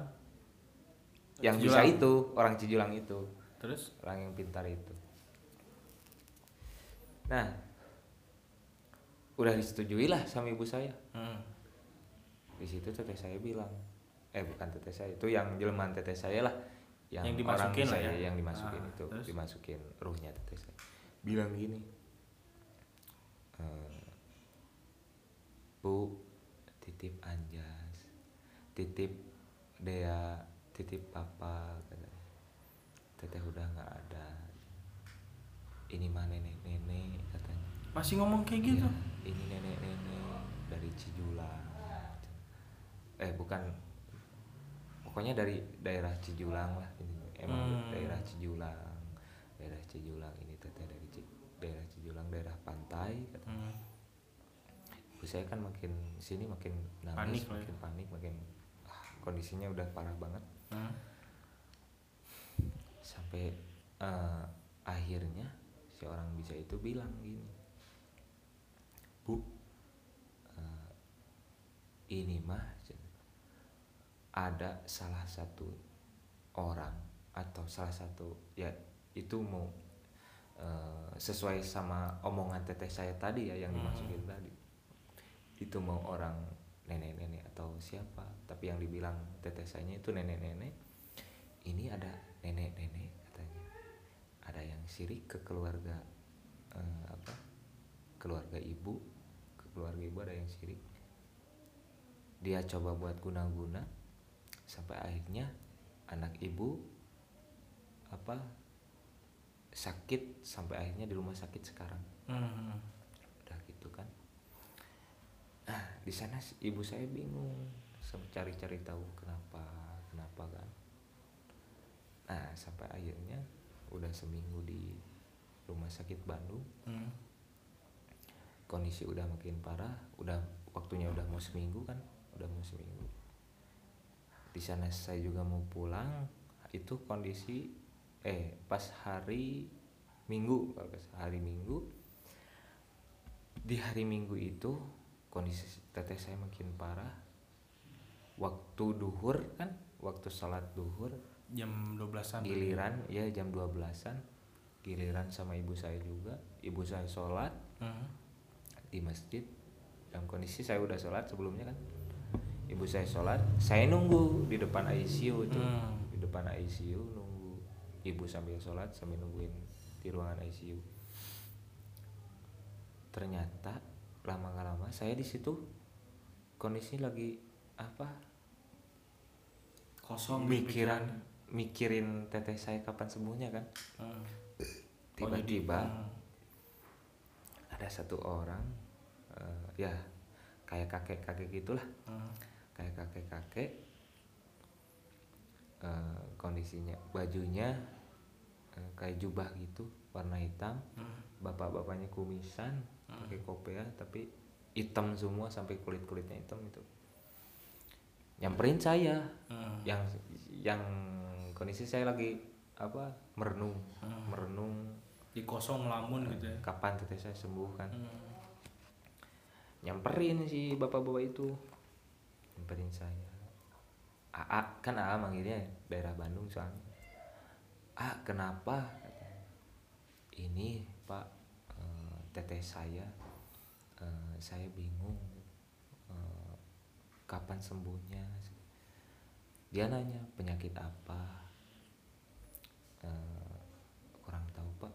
B: yang bisa
A: Cijulang.
B: itu, orang Cijulang itu
A: Terus?
B: orang yang pintar itu. Nah, udah disetujui lah sama ibu saya.
A: Hmm.
B: Di situ teteh saya bilang, eh bukan teteh saya, itu yang jelmaan teteh saya lah, yang,
A: Yang
B: orang
A: dimasukin lah
B: saya
A: ya?
B: yang dimasukin
A: Ah,
B: itu,
A: terus?
B: dimasukin ruhnya teteh saya. Bilang gini, "Eh, Bu, titip Anjas, titip Dea, titip Papa, katanya. Teteh udah nggak ada. Ini mah nenek-nenek katanya.
A: Masih ngomong kayak gitu.
B: Ya, ini nenek-nenek dari Cijulang. Eh bukan, pokoknya dari daerah Cijulang lah ini. Emang
A: Hmm.
B: daerah Cijulang, daerah Cijulang ini teteh dari daerah Cijulang, daerah pantai. Kata.
A: Hmm.
B: Ibu saya kan makin sini makin
A: Panik
B: nangis,
A: lah ya.
B: makin panik, makin ah, kondisinya udah parah banget.
A: Hmm.
B: Sampai eh, akhirnya si orang bisa itu bilang gini, Bu, eh, ini mah ada salah satu orang atau salah satu ya itu mau eh, sesuai sama omongan teteh saya tadi ya yang
A: Hmm.
B: dimasukin tadi itu mau orang nenek-nenek atau siapa tapi yang dibilang teteh saya itu nenek-nenek ini ada nenek-nenek katanya. Ada yang sirik ke keluarga eh, apa? Keluarga ibu ke keluarga ibu ada yang sirik. Dia coba buat guna-guna sampai akhirnya anak ibu apa sakit sampai akhirnya di rumah sakit sekarang.
A: Hmm.
B: udah gitu kan nah di sana ibu saya bingung cari-cari tahu kenapa kenapa kan. Nah sampai akhirnya udah seminggu di rumah sakit Bandung.
A: Hmm.
B: kondisi udah makin parah udah waktunya udah mau seminggu kan udah mau seminggu. Di sana saya juga mau pulang itu kondisi eh pas hari minggu salah, hari minggu. Di hari minggu itu kondisi teteh saya makin parah. Waktu duhur kan waktu sholat duhur.
A: Jam 12-an.
B: giliran ya jam 12-an giliran sama ibu saya juga. Ibu saya sholat
A: Hmm.
B: di masjid. Dalam kondisi saya udah sholat sebelumnya kan. Ibu saya sholat saya nunggu di depan ICU itu.
A: Hmm.
B: di depan ICU nunggu ibu sambil sholat sambil nungguin di ruangan ICU ternyata lama gak lama saya di situ kondisi lagi apa
A: Kosong
B: mikiran mikirin teteh saya kapan sembuhnya kan
A: Hmm.
B: tiba-tiba
A: Hmm.
B: ada satu orang eh, ya kayak kakek-kakek gitulah
A: Hmm.
B: kayak kakek-kakek eh, kondisinya bajunya eh, kayak jubah gitu warna hitam
A: Hmm.
B: bapak-bapaknya kumisan pakai kopea tapi hitam semua sampai kulit kulitnya hitam itu. Nyamperin saya
A: Hmm.
B: yang yang kondisi saya lagi apa merenung
A: Hmm.
B: merenung.
A: Di kosong lamun gitu ya.
B: kapan teteh saya sembuh kan.
A: Hmm.
B: nyamperin si bapak-bapak itu. Nyamperin saya. AA kan AA manggilnya daerah Bandung soalnya. A kenapa? Ini Pak teteh saya eh, saya bingung eh, kapan sembuhnya. Dia nanya penyakit apa? Eh, kurang tahu Pak.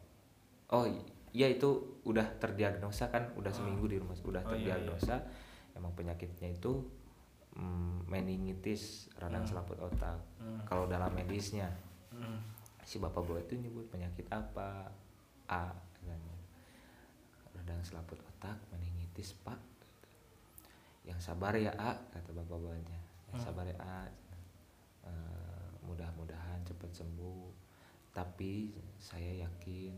B: Oh iya itu udah terdiagnosa kan? Udah
A: Ah.
B: seminggu di rumah
A: Oh,
B: udah
A: iya,
B: terdiagnosa. emang penyakitnya itu mm, meningitis radang
A: Hmm.
B: selaput otak.
A: Hmm.
B: kalau dalam medisnya.
A: Hmm.
B: si bapak bawa itu nyebut penyakit apa? A radang selaput otak meningitis pak yang sabar ya A kata bapak bapaknya yang
A: Hmm.
B: sabar ya A Eh, mudah-mudahan cepat sembuh tapi saya yakin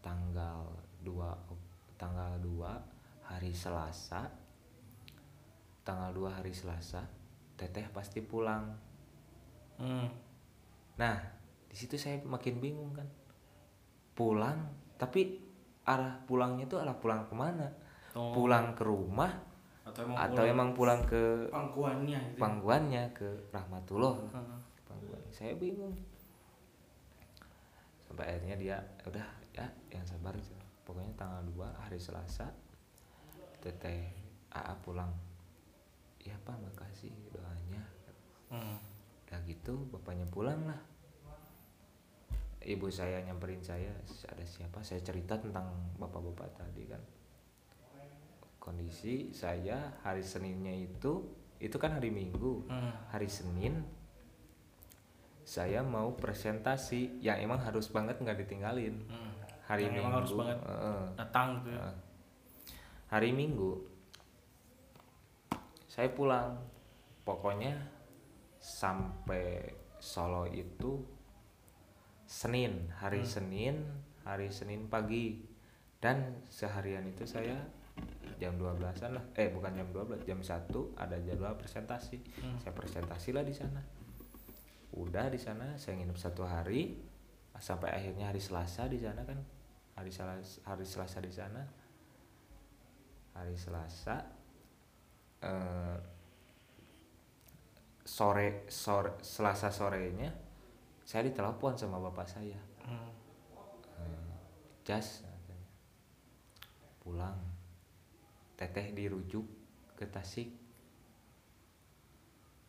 B: tanggal 2 Ok- tanggal 2 hari Selasa tanggal 2 hari Selasa teteh pasti pulang
A: Hmm.
B: Nah, di situ saya makin bingung kan. Pulang, tapi arah pulangnya itu arah pulang ke mana?
A: Oh.
B: Pulang ke rumah
A: Atau emang
B: atau
A: pulang
B: emang pulang ke
A: pangkuannya gitu.
B: pangkuannya ke Rahmatullah?
A: Hmm.
B: Pangkuan. Saya bingung. Sampai akhirnya dia udah ya yang sabar aja. Pokoknya tanggal 2 hari Selasa Teteh AA pulang. Ya Pak, makasih doanya.
A: Hmm.
B: Udah gitu bapaknya pulang lah Ibu saya nyamperin saya Ada siapa saya cerita tentang bapak-bapak tadi kan Kondisi saya hari Seninnya itu Itu kan hari Minggu
A: Hmm.
B: Hari Senin Saya mau presentasi Yang emang harus banget nggak ditinggalin
A: Hmm.
B: Hari
A: Yang
B: Minggu
A: emang harus banget
B: Heeh.
A: datang gitu ya.
B: Heeh. Hari Minggu saya pulang. Pokoknya sampai Solo itu Senin, hari
A: Hmm.
B: Senin, hari Senin pagi. Dan seharian itu saya jam 12-an lah. Eh, bukan jam 12, jam 1 ada jadwal presentasi.
A: Hmm.
B: Saya presentasi lah di sana. Udah di sana saya nginep satu hari sampai akhirnya hari Selasa di sana kan. Hari Selasa, hari Selasa di sana. Hari Selasa eh, sore sore Selasa sorenya saya ditelepon sama bapak saya
A: Hmm.
B: Eh, jas pulang teteh dirujuk ke Tasik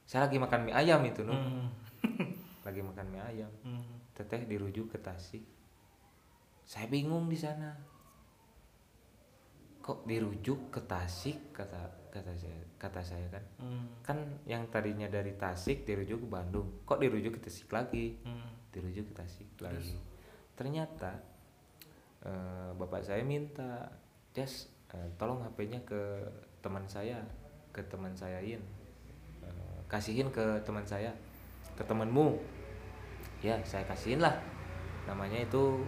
B: saya lagi makan mie ayam itu Nuh.
A: Hmm. [laughs]
B: lagi makan mie ayam
A: Hmm.
B: teteh dirujuk ke Tasik saya bingung di sana kok dirujuk ke Tasik kata kata saya kata saya kan.
A: Hmm.
B: kan yang tadinya dari Tasik dirujuk ke Bandung kok dirujuk ke Tasik lagi?
A: Hmm.
B: dirujuk ke Tasik lagi. Ternyata eh, bapak saya minta Jas eh, tolong HP-nya ke teman saya ke teman saya In Eh, kasihin ke teman saya ke temanmu. Ya saya kasihin lah. Namanya itu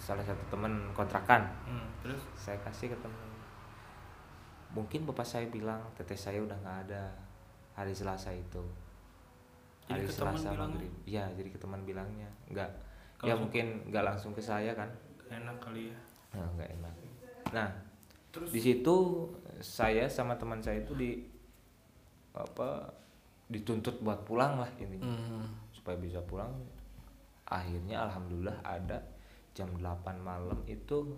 B: salah satu teman kontrakan.
A: Hmm. Terus?
B: Saya kasih ke teman mungkin bapak saya bilang teteh saya udah nggak ada hari Selasa itu.
A: Jadi
B: hari Selasa maghrib. Ya jadi ke teman bilangnya. Nggak. Ya mungkin nggak langsung ke saya kan?
A: Enak kali ya.
B: nah, nggak enak. Nah
A: Terus?
B: di situ saya sama teman saya itu di apa dituntut buat pulang lah intinya.
A: Hmm.
B: supaya bisa pulang. Akhirnya alhamdulillah ada jam 8 malam itu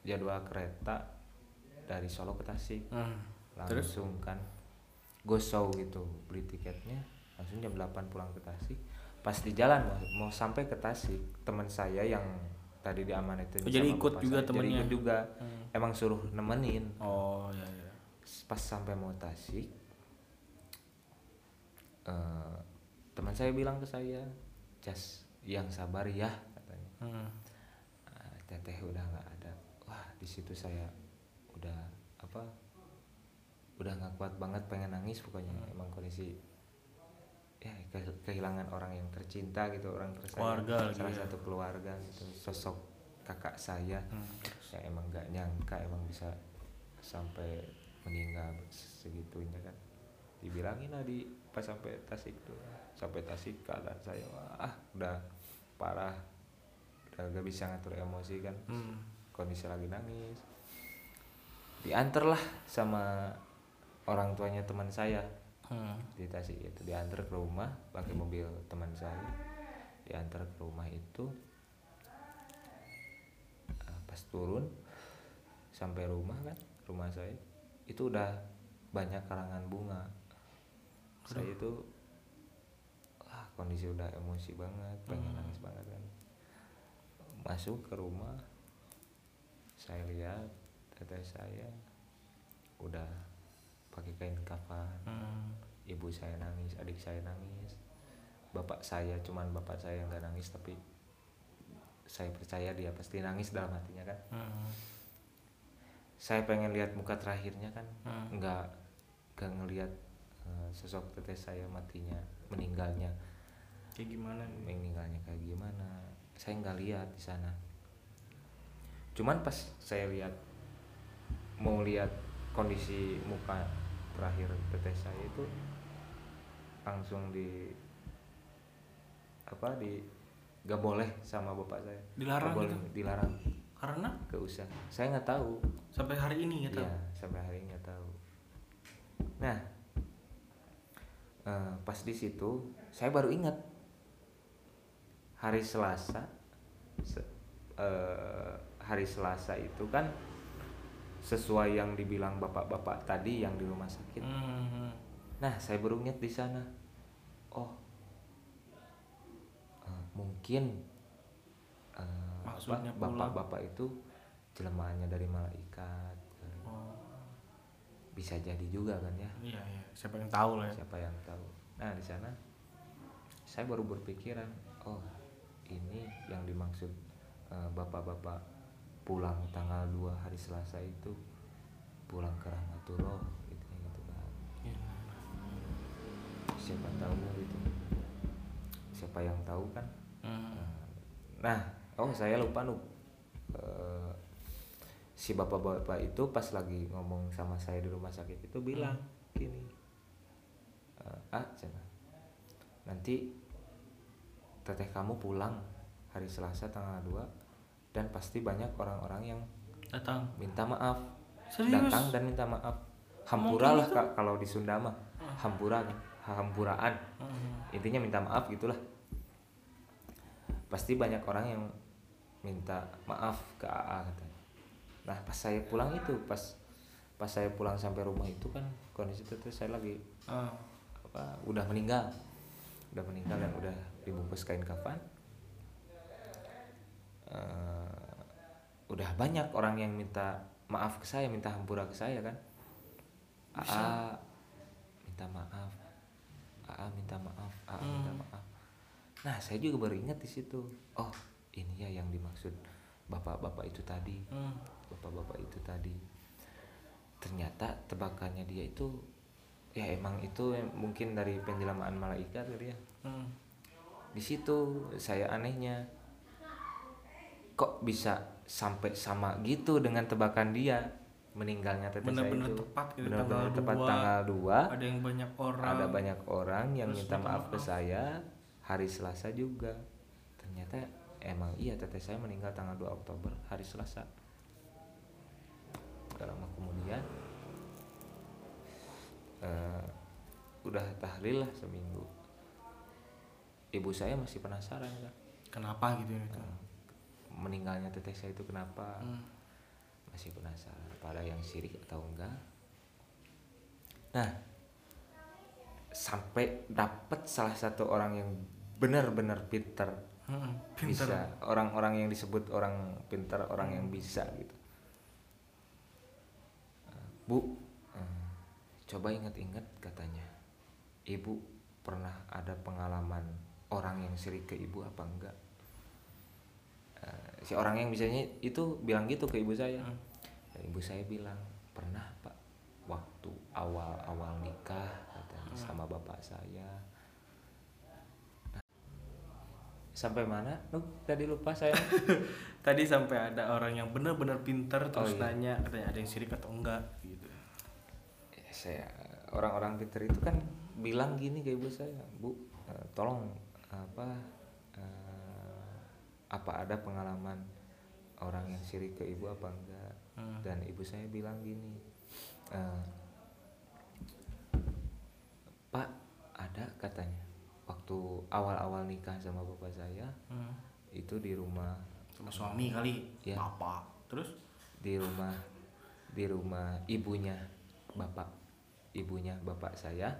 B: jadwal kereta dari Solo ke Tasik
A: Hmm. Terus
B: langsung kan gosau gitu beli tiketnya langsung jam 8 pulang ke Tasik pas di jalan mau, mau sampai ke Tasik teman saya yang tadi diamanatin
A: Oh, jadi ikut juga
B: saya, jadi
A: temennya?
B: ikut juga
A: Hmm.
B: emang suruh nemenin
A: Oh ya ya.
B: pas sampai mau Tasik eh, teman saya bilang ke saya Jas yang sabar ya katanya
A: Hmm.
B: Ah, teteh udah nggak ada wah di situ saya udah apa udah nggak kuat banget pengen nangis pokoknya. Emang kondisi ya ke- kehilangan orang yang tercinta gitu orang tersayang.
A: Keluarga
B: salah
A: ya.
B: satu keluarga gitu sosok kakak saya.
A: Hmm.
B: yang emang nggak nyangka emang bisa sampai meninggal segitunya kan. Dibilangin lah di pas sampai Tasik tuh. Sampai Tasik keadaan saya wah udah parah. Udah gak bisa ngatur emosi kan.
A: Hmm.
B: kondisi lagi nangis diantar lah sama orang tuanya teman saya.
A: Hmm.
B: di Tasik itu diantar ke rumah pakai mobil teman saya. Diantar ke rumah itu Ah, pas turun sampai rumah kan rumah saya. Itu udah banyak karangan bunga. Saya itu wah kondisi udah emosi banget pengen
A: Hmm.
B: nangis banget kan. Masuk ke rumah saya lihat teteh saya udah pakai kain kafan
A: Hmm.
B: ibu saya nangis adik saya nangis bapak saya cuman bapak saya yang nggak nangis tapi saya percaya dia pasti nangis dalam hatinya kan
A: Hmm.
B: saya pengen lihat muka terakhirnya kan
A: Hmm.
B: nggak nggak ngelihat eh, sosok teteh saya matinya meninggalnya
A: Kayak gimana nih?
B: meninggalnya kayak gimana saya nggak lihat di sana cuman pas saya lihat mau lihat kondisi muka terakhir teteh saya itu langsung di apa di gak boleh sama bapak saya
A: Dilarang
B: Nggak boleh
A: gitu?
B: dilarang
A: Karena
B: ke usah saya nggak tahu
A: sampai hari ini ya tahu.
B: Iya, sampai hari ini nggak tahu. Nah, eh, pas di situ saya baru ingat hari Selasa, se- eh, hari Selasa itu kan sesuai yang dibilang bapak-bapak tadi yang di rumah sakit.
A: Hmm.
B: Nah, saya baru ingat di sana. Oh, eh, mungkin eh,
A: Maksudnya
B: bapak-bapak itu jelemaannya dari malaikat.
A: Oh.
B: Bisa jadi juga kan ya.
A: Iya iya. Siapa yang tahu lah ya.
B: Siapa yang tahu. Nah, di sana saya baru berpikiran, oh, ini yang dimaksud eh, bapak-bapak pulang tanggal 2 hari Selasa itu pulang ke rahmatullah gitu gitu kan.
A: Iya.
B: Siapa tahu gitu. Siapa yang tahu kan?
A: Hmm.
B: Nah, oh saya lupa nu Eh, si bapak-bapak itu pas lagi ngomong sama saya di rumah sakit itu bilang gini, "Eh, ah cina, nanti teteh kamu pulang hari Selasa tanggal 2 dan pasti banyak orang-orang yang
A: Datang.
B: minta maaf,
A: Serius?
B: datang dan minta maaf. Hampura lah? Kak, kalau di Sunda mah, hampura kan, hampuraan
A: Hmm.
B: intinya minta maaf gitulah pasti banyak orang yang minta maaf ke AA katanya nah pas saya pulang itu pas pas saya pulang sampai rumah itu kan kondisi itu tuh saya lagi
A: Ah.
B: apa udah meninggal udah meninggal dan udah dibungkus kain kafan Eh, udah banyak orang yang minta maaf ke saya minta hampura ke saya kan. AA minta maaf. AA minta maaf AA minta
A: Hmm.
B: maaf. Nah saya juga baru ingat di situ. Oh ini ya yang dimaksud bapak-bapak itu tadi.
A: Hmm.
B: bapak-bapak itu tadi. Ternyata tebakannya dia itu ya emang itu mungkin dari penjelamaan malaikat kali ya.
A: Hmm.
B: di situ saya anehnya kok bisa sampai sama gitu dengan tebakan dia meninggalnya teteh saya
A: Bener-bener
B: itu
A: tepat gitu,
B: benar-benar
A: tanggal
B: tepat
A: dua.
B: tanggal 2
A: Ada yang banyak orang.
B: ada banyak orang yang
A: Terus
B: minta
A: minta
B: maaf ke
A: maaf.
B: saya hari Selasa juga ternyata emang iya teteh saya meninggal tanggal 2 Oktober hari Selasa Gak lama kemudian eh, udah tahlil lah seminggu ibu saya masih penasaran kan
A: Kenapa gitu ya itu?
B: Meninggalnya teteh saya itu kenapa?
A: Hmm.
B: masih penasaran pada yang sirik atau enggak? Nah sampai dapat salah satu orang yang benar-benar pinter.
A: Hmm, Pinter.
B: bisa orang-orang yang disebut orang pinter orang yang bisa gitu. Bu eh, coba ingat-ingat katanya ibu pernah ada pengalaman orang yang sirik ke ibu apa enggak si orang yang bisanya itu bilang gitu ke ibu saya
A: Hmm.
B: dan ibu saya bilang pernah pak waktu awal-awal nikah katanya sama bapak saya Nah, sampai mana Nuh, tadi lupa saya [laughs]
A: Tadi sampai ada orang yang benar-benar pinter terus
B: iya.
A: nanya katanya ada yang sirik atau enggak gitu.
B: Ya, saya orang-orang pinter itu kan bilang gini ke ibu saya bu eh, tolong apa apa ada pengalaman orang yang sirik ke ibu apa enggak
A: Hmm.
B: dan ibu saya bilang gini eh, pak ada katanya waktu awal-awal nikah sama bapak saya
A: Hmm.
B: itu di rumah
A: Sama suami kali,
B: Iya.
A: bapak. Terus
B: di rumah di rumah ibunya bapak ibunya bapak saya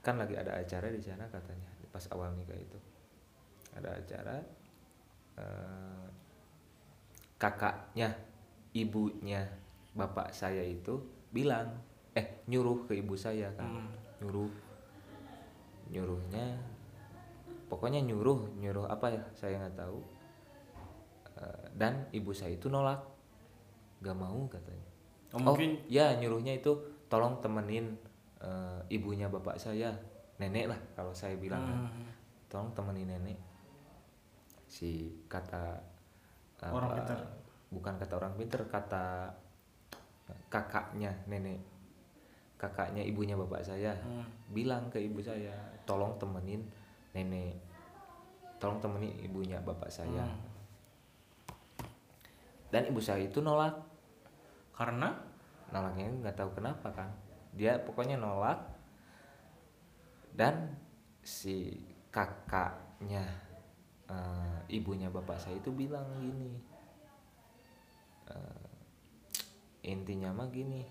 B: kan lagi ada acara di sana katanya pas awal nikah itu ada acara eh, kakaknya ibunya bapak saya itu bilang eh nyuruh ke ibu saya kan
A: Hmm.
B: nyuruh nyuruhnya pokoknya nyuruh nyuruh apa ya saya nggak tahu Eh, dan ibu saya itu nolak gak mau katanya
A: oh, mungkin
B: ya nyuruhnya itu tolong temenin eh, ibunya bapak saya nenek lah kalau saya bilang kan.
A: Hmm.
B: tolong temenin nenek si kata
A: Orang pintar.
B: bukan kata orang pinter kata kakaknya nenek. Kakaknya ibunya bapak saya
A: Hmm.
B: bilang ke ibu saya tolong temenin nenek. Tolong temenin ibunya bapak saya.
A: Hmm.
B: dan ibu saya itu nolak.
A: Karena?
B: Nolaknya nggak tahu kenapa kan dia pokoknya nolak. Dan si kakaknya eh, ibunya bapak saya itu bilang gini eh, intinya mah gini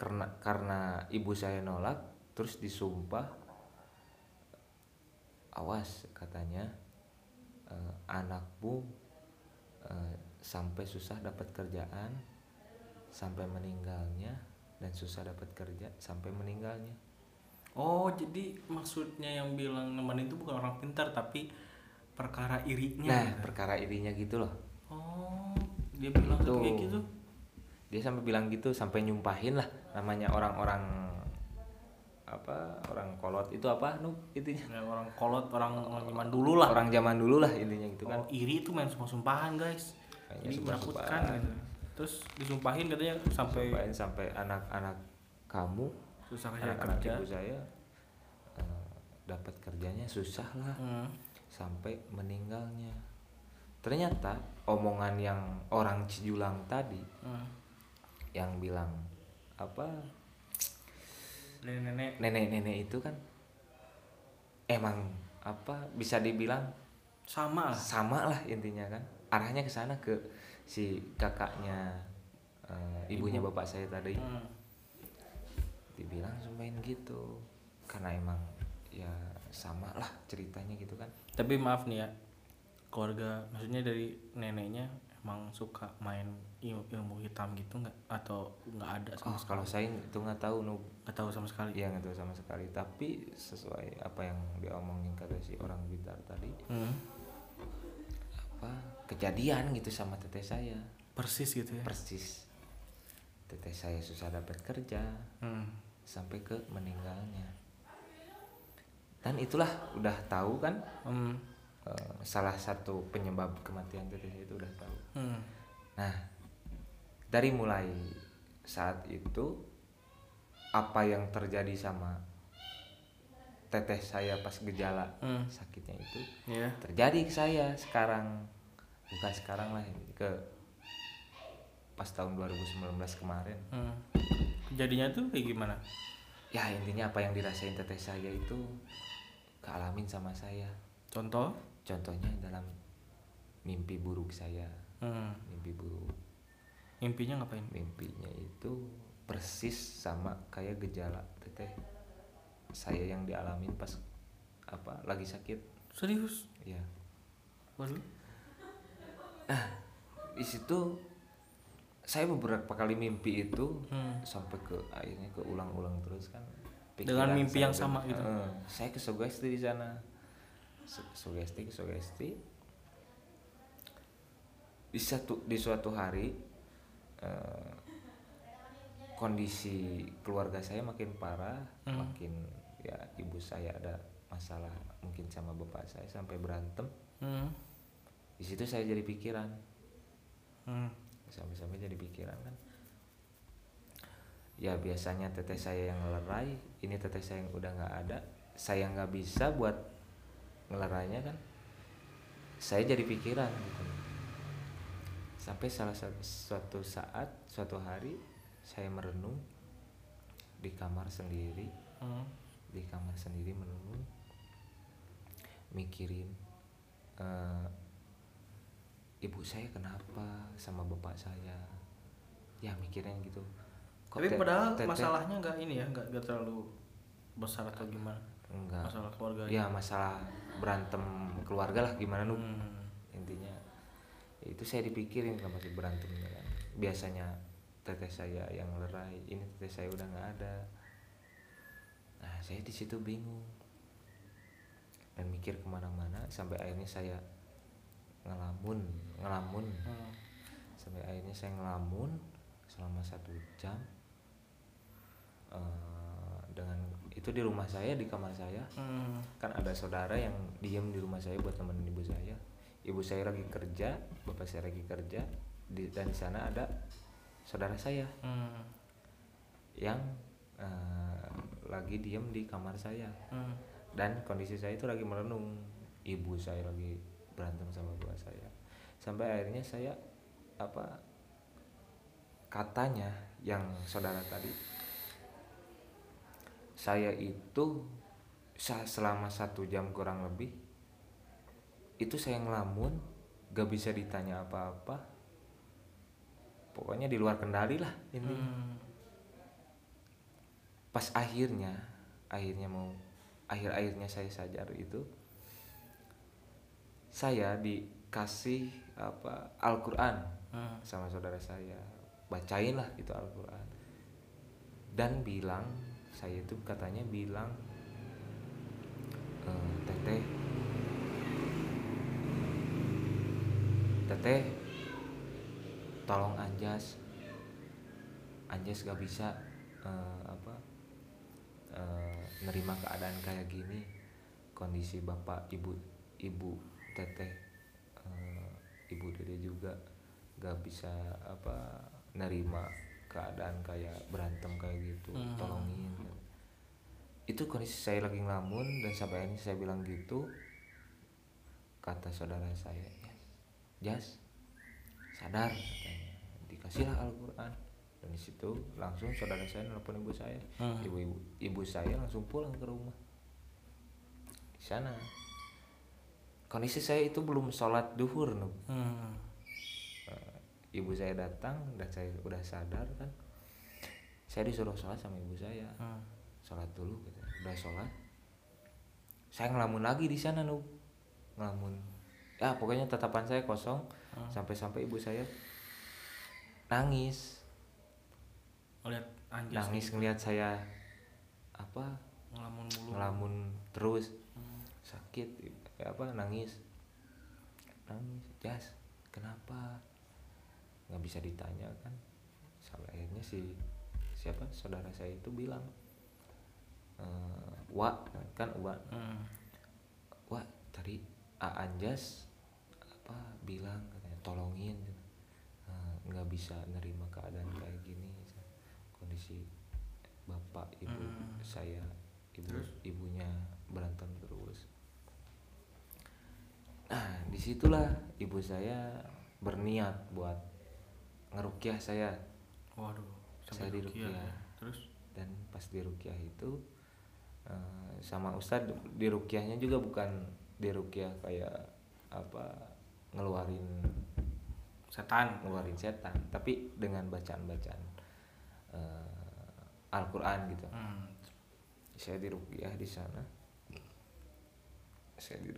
B: karena karena ibu saya nolak terus disumpah awas katanya eh, anakmu eh, sampai susah dapat kerjaan sampai meninggalnya dan susah dapat kerja sampai meninggalnya
A: oh jadi maksudnya yang bilang nemenin itu bukan orang pintar tapi perkara irinya.
B: nah
A: gitu.
B: perkara irinya gitu loh
A: Oh, dia bilang
B: Tuh.
A: kayak gitu.
B: dia sampai bilang gitu sampai nyumpahin lah namanya orang-orang apa orang kolot itu apa nu intinya
A: Ya, orang kolot, orang orang zaman dulu lah.
B: orang zaman dulu lah intinya gitu kan
A: Oh, iri itu main sumpah-sumpahan guys.
B: Kayaknya
A: Jadi
B: sumpah-sumpahan.
A: menakutkan gitu. Terus disumpahin katanya sampai
B: sampai sampai anak-anak kamu
A: susah kayak
B: anak-anak
A: kerja.
B: ibu saya eh, dapat kerjanya susah lah
A: Hmm.
B: sampai meninggalnya ternyata omongan yang orang Cijulang tadi
A: Hmm.
B: yang bilang apa
A: Nenek-nenek
B: nenek-nenek itu kan emang apa bisa dibilang
A: sama lah.
B: sama lah intinya kan arahnya ke sana ke si kakaknya eh, ibunya bapak saya tadi
A: Hmm.
B: Dibilang sumpahin gitu. Karena emang ya sama lah ceritanya gitu kan.
A: Tapi maaf nih ya keluarga maksudnya dari neneknya emang suka main ilmu, ilmu hitam gitu nggak? Atau nggak ada sama
B: oh,
A: sekali?
B: kalau saya itu nggak tahu nu
A: nggak tahu sama sekali?
B: Ya nggak tahu sama sekali. Tapi sesuai apa yang diomongin kata si orang Blitar tadi
A: Hmm,
B: apa kejadian gitu sama teteh saya.
A: Persis gitu ya?
B: Persis. Teteh saya susah dapat kerja.
A: Hmm,
B: sampai ke meninggalnya. Dan itulah udah tahu kan
A: hmm,
B: eh, salah satu penyebab kematian teteh itu udah tahu.
A: Hmm,
B: nah dari mulai saat itu apa yang terjadi sama teteh saya pas gejala
A: hmm,
B: sakitnya itu
A: ya.
B: terjadi ke saya sekarang. Bukan sekarang lah ini, ke pas tahun 2019 kemarin.
A: Hmm. Jadinya tuh kayak gimana?
B: Ya intinya apa yang dirasain teteh saya itu kealamin sama saya.
A: Contoh?
B: Contohnya dalam mimpi buruk saya.
A: Hmm,
B: mimpi buruk.
A: Mimpinya ngapain?
B: Mimpinya itu persis sama kayak gejala teteh saya yang dialamin pas apa lagi sakit.
A: Serius?
B: Ya
A: waduh.
B: Di situ saya beberapa kali mimpi itu
A: hmm.
B: sampai ke akhirnya ke ulang-ulang terus kan
A: Dengan mimpi yang sama gitu?
B: eh, saya ke sugesti di sana Su- sugesti sugesti di satu di suatu hari eh, kondisi keluarga saya makin parah
A: Hmm.
B: makin ya ibu saya ada masalah mungkin sama bapak saya sampai berantem
A: Hmm.
B: di situ saya jadi pikiran
A: Hmm.
B: Sampai-sampai jadi pikiran kan. Ya biasanya teteh saya yang ngelerai ini teteh saya yang udah nggak ada saya nggak bisa buat ngelerainya kan. Saya jadi pikiran gitu. Sampai salah satu suatu saat suatu hari saya merenung di kamar sendiri.
A: Hmm.
B: di kamar sendiri merenung mikirin eh, ibu saya kenapa sama bapak saya? Ya mikirnya gitu. Kok
A: tapi padahal
B: teteh-
A: masalahnya nggak ini ya nggak nggak terlalu besar atau gimana?
B: Enggak
A: masalah keluarga
B: ya masalah berantem keluarga lah gimana nu
A: Hmm.
B: intinya itu saya dipikirin kan masih berantemnya kan. Biasanya teteh saya yang lerai ini teteh saya udah nggak ada. Nah saya di situ bingung. Dan mikir ke mana-mana sampai akhirnya saya ngelamun ngelamun
A: Hmm.
B: sampai akhirnya saya ngelamun selama satu jam Eh, dengan itu di rumah saya di kamar saya
A: Hmm.
B: kan ada saudara yang diem di rumah saya buat temenin ibu saya ibu saya lagi kerja bapak saya lagi kerja di, dan di sana ada saudara saya
A: Hmm.
B: yang eh, lagi diem di kamar saya
A: Hmm.
B: dan kondisi saya itu lagi merenung ibu saya lagi berantem sama bapak saya. Sampai akhirnya saya apa katanya yang saudara tadi saya itu selama satu jam kurang lebih itu saya ngelamun gak bisa ditanya apa-apa. Pokoknya di luar kendali lah intinya.
A: Hmm.
B: pas akhirnya akhirnya mau akhir akhirnya saya sadar itu saya dikasih apa Al-Quran
A: Hmm.
B: sama saudara saya. Bacain lah itu Al-Quran. Dan bilang saya itu katanya bilang "Eh, teteh teteh tolong Anjas. Anjas gak bisa eh, apa eh, nerima keadaan kayak gini. Kondisi bapak ibu ibu teteh eh, ibu dede juga gak bisa apa nerima keadaan kayak berantem kayak gitu.
A: Hmm.
B: tolongin. Itu kondisi saya lagi ngelamun dan sampai akhirnya saya bilang gitu kata saudara saya Jas sadar katanya. Dikasihlah Al-Quran. Dan di situ langsung saudara saya nelpon ibu saya.
A: Hmm.
B: ibu ibu ibu saya langsung pulang ke rumah. Di sana kondisi saya itu belum sholat duhur.
A: Hmm.
B: Eh, ibu saya datang dan saya udah sadar kan saya disuruh sholat sama ibu saya
A: Hmm.
B: sholat dulu gitu udah sholat saya ngelamun lagi di sana nu ngelamun ya pokoknya tatapan saya kosong
A: Hmm.
B: sampai-sampai ibu saya nangis
A: Ngeliat anjir
B: nangis ngelihat saya apa
A: ngelamun mulu.
B: ngelamun terus
A: Hmm.
B: sakit ya apa nangis nangis jas kenapa nggak bisa ditanya kan sampai akhirnya si siapa saudara saya itu bilang eh wa kan wa
A: Hmm.
B: wa tadi A Anjas apa bilang katanya tolongin Eh, nggak bisa nerima keadaan kayak gini kondisi bapak ibu
A: Hmm.
B: saya ibu
A: Terus?
B: ibunya berantem terus nah di situlah ibu saya berniat buat ngerukyah saya
A: Waduh.
B: Saya
A: sampai
B: di
A: rukiah
B: rukiah.
A: ya. Terus
B: dan pas di rukyah itu eh, sama ustadz di rukyahnya juga bukan di rukyah kayak apa ngeluarin
A: setan.
B: ngeluarin setan tapi dengan bacaan bacaan Al-Quran gitu
A: Hmm.
B: saya di rukyah di sana saya di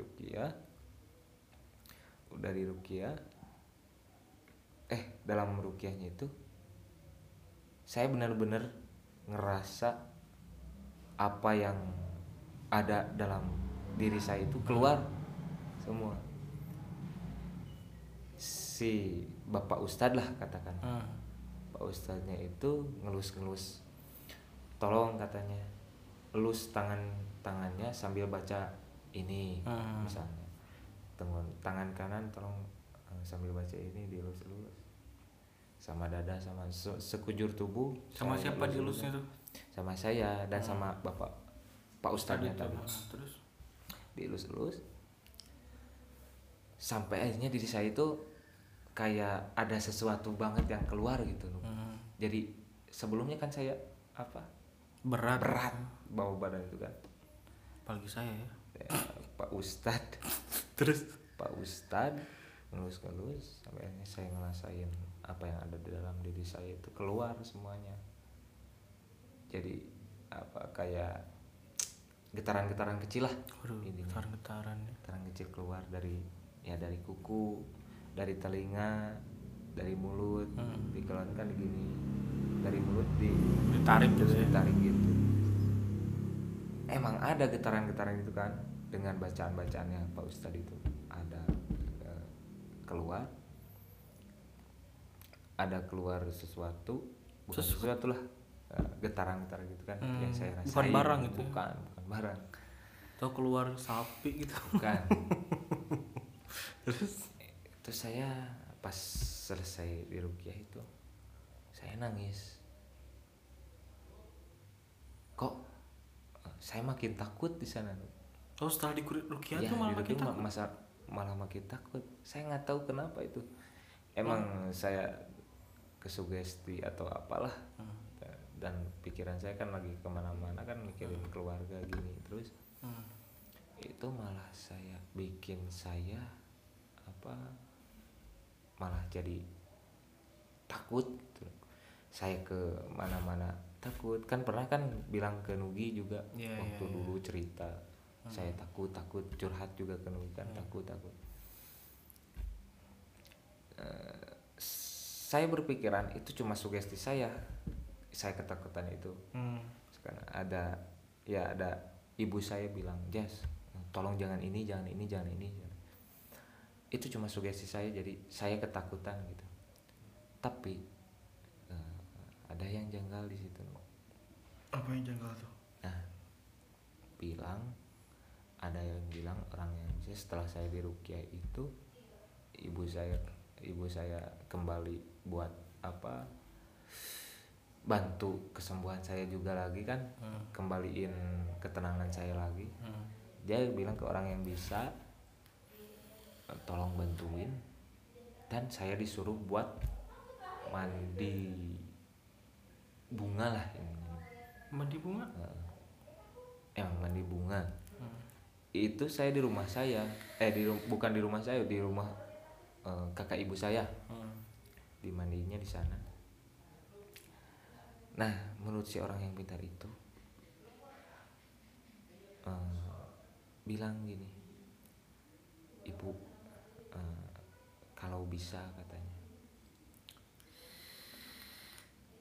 B: di rukyah eh dalam rukyahnya itu saya benar-benar ngerasa apa yang ada dalam diri saya itu keluar semua. Si bapak ustadz lah katakan.
A: Hmm.
B: Pak Ustadznya itu ngelus-ngelus. Tolong katanya elus tangan tangannya sambil baca ini
A: Hmm.
B: misalnya tangan tangan kanan tolong eh, sambil baca ini dielus-elus sama dada sama se- sekujur tubuh
A: Sama siapa dilusnya tuh?
B: sama saya dan
A: Hmm.
B: sama bapak Pak Ustadznya
A: Tadi Terus
B: dielus-elus sampai akhirnya diri saya itu kayak ada sesuatu banget yang keluar gitu
A: hmm.
B: jadi sebelumnya kan saya apa
A: berat.
B: berat bawa badan itu kan
A: Apalagi saya ya.
B: Pak Ustad. [laughs]
A: Terus?
B: Pak Ustad ngelus-ngelus sampai akhirnya saya ngerasain apa yang ada di dalam diri saya itu keluar semuanya. Jadi apa kayak getaran-getaran kecil lah
A: getaran-getaran ya.
B: getaran kecil keluar dari ya dari kuku dari telinga dari mulut.
A: Hmm.
B: dikeluarkan gini dari mulut di
A: Ditarik gitu ya.
B: ditarik gitu. Emang ada getaran-getaran itu kan dengan bacaan-bacaannya Pak Ustadz itu ada eh, keluar. Ada keluar sesuatu bukan
A: Sesuatu.
B: sesuatu lah eh, getaran-getaran gitu kan
A: Hmm,
B: yang saya
A: bukan
B: rasain.
A: barang gitu ya?
B: bukan bukan barang.
A: Atau keluar sapi gitu.
B: bukan. [laughs]
A: Terus?
B: Terus saya pas selesai di rukiah itu saya nangis. Kok eh, saya makin takut di sana
A: oh setelah di rukiah
B: ya
A: tuh malah makin takut.
B: masa malah makin takut saya nggak tahu kenapa itu emang saya kesugesti atau apalah
A: Hmm.
B: dan pikiran saya kan lagi ke mana-mana kan mikirin keluarga gini terus
A: Hmm.
B: itu malah saya bikin saya apa malah jadi takut gitu. saya ke mana-mana takut kan pernah kan bilang ke Nugi juga
A: Iya,
B: waktu
A: iya, iya.
B: dulu cerita saya takut takut curhat juga ke kan takut takut Eh, saya berpikiran itu cuma sugesti saya saya ketakutan itu
A: Hmm.
B: sekarang ada ya ada ibu saya bilang Jas tolong jangan ini jangan ini jangan ini jangan." itu cuma sugesti saya jadi saya ketakutan gitu tapi eh, ada yang janggal di situ
A: Apa yang janggal tuh?
B: nah bilang ada yang bilang orang yang saya setelah saya di Rukiah itu ibu saya ibu saya kembali buat apa bantu kesembuhan saya juga lagi kan
A: Hmm.
B: kembaliin ketenangan saya lagi
A: Hmm.
B: dia bilang ke orang yang bisa "Eh, tolong bantuin dan saya disuruh buat mandi bunga lah ini
A: Mandi bunga?
B: emang mandi bunga. Itu saya di rumah saya. Eh di bukan di rumah saya di rumah eh, kakak ibu saya.
A: Hmm.
B: dimandinya di sana. Nah menurut si orang yang pintar itu eh, bilang gini ibu eh, kalau bisa katanya.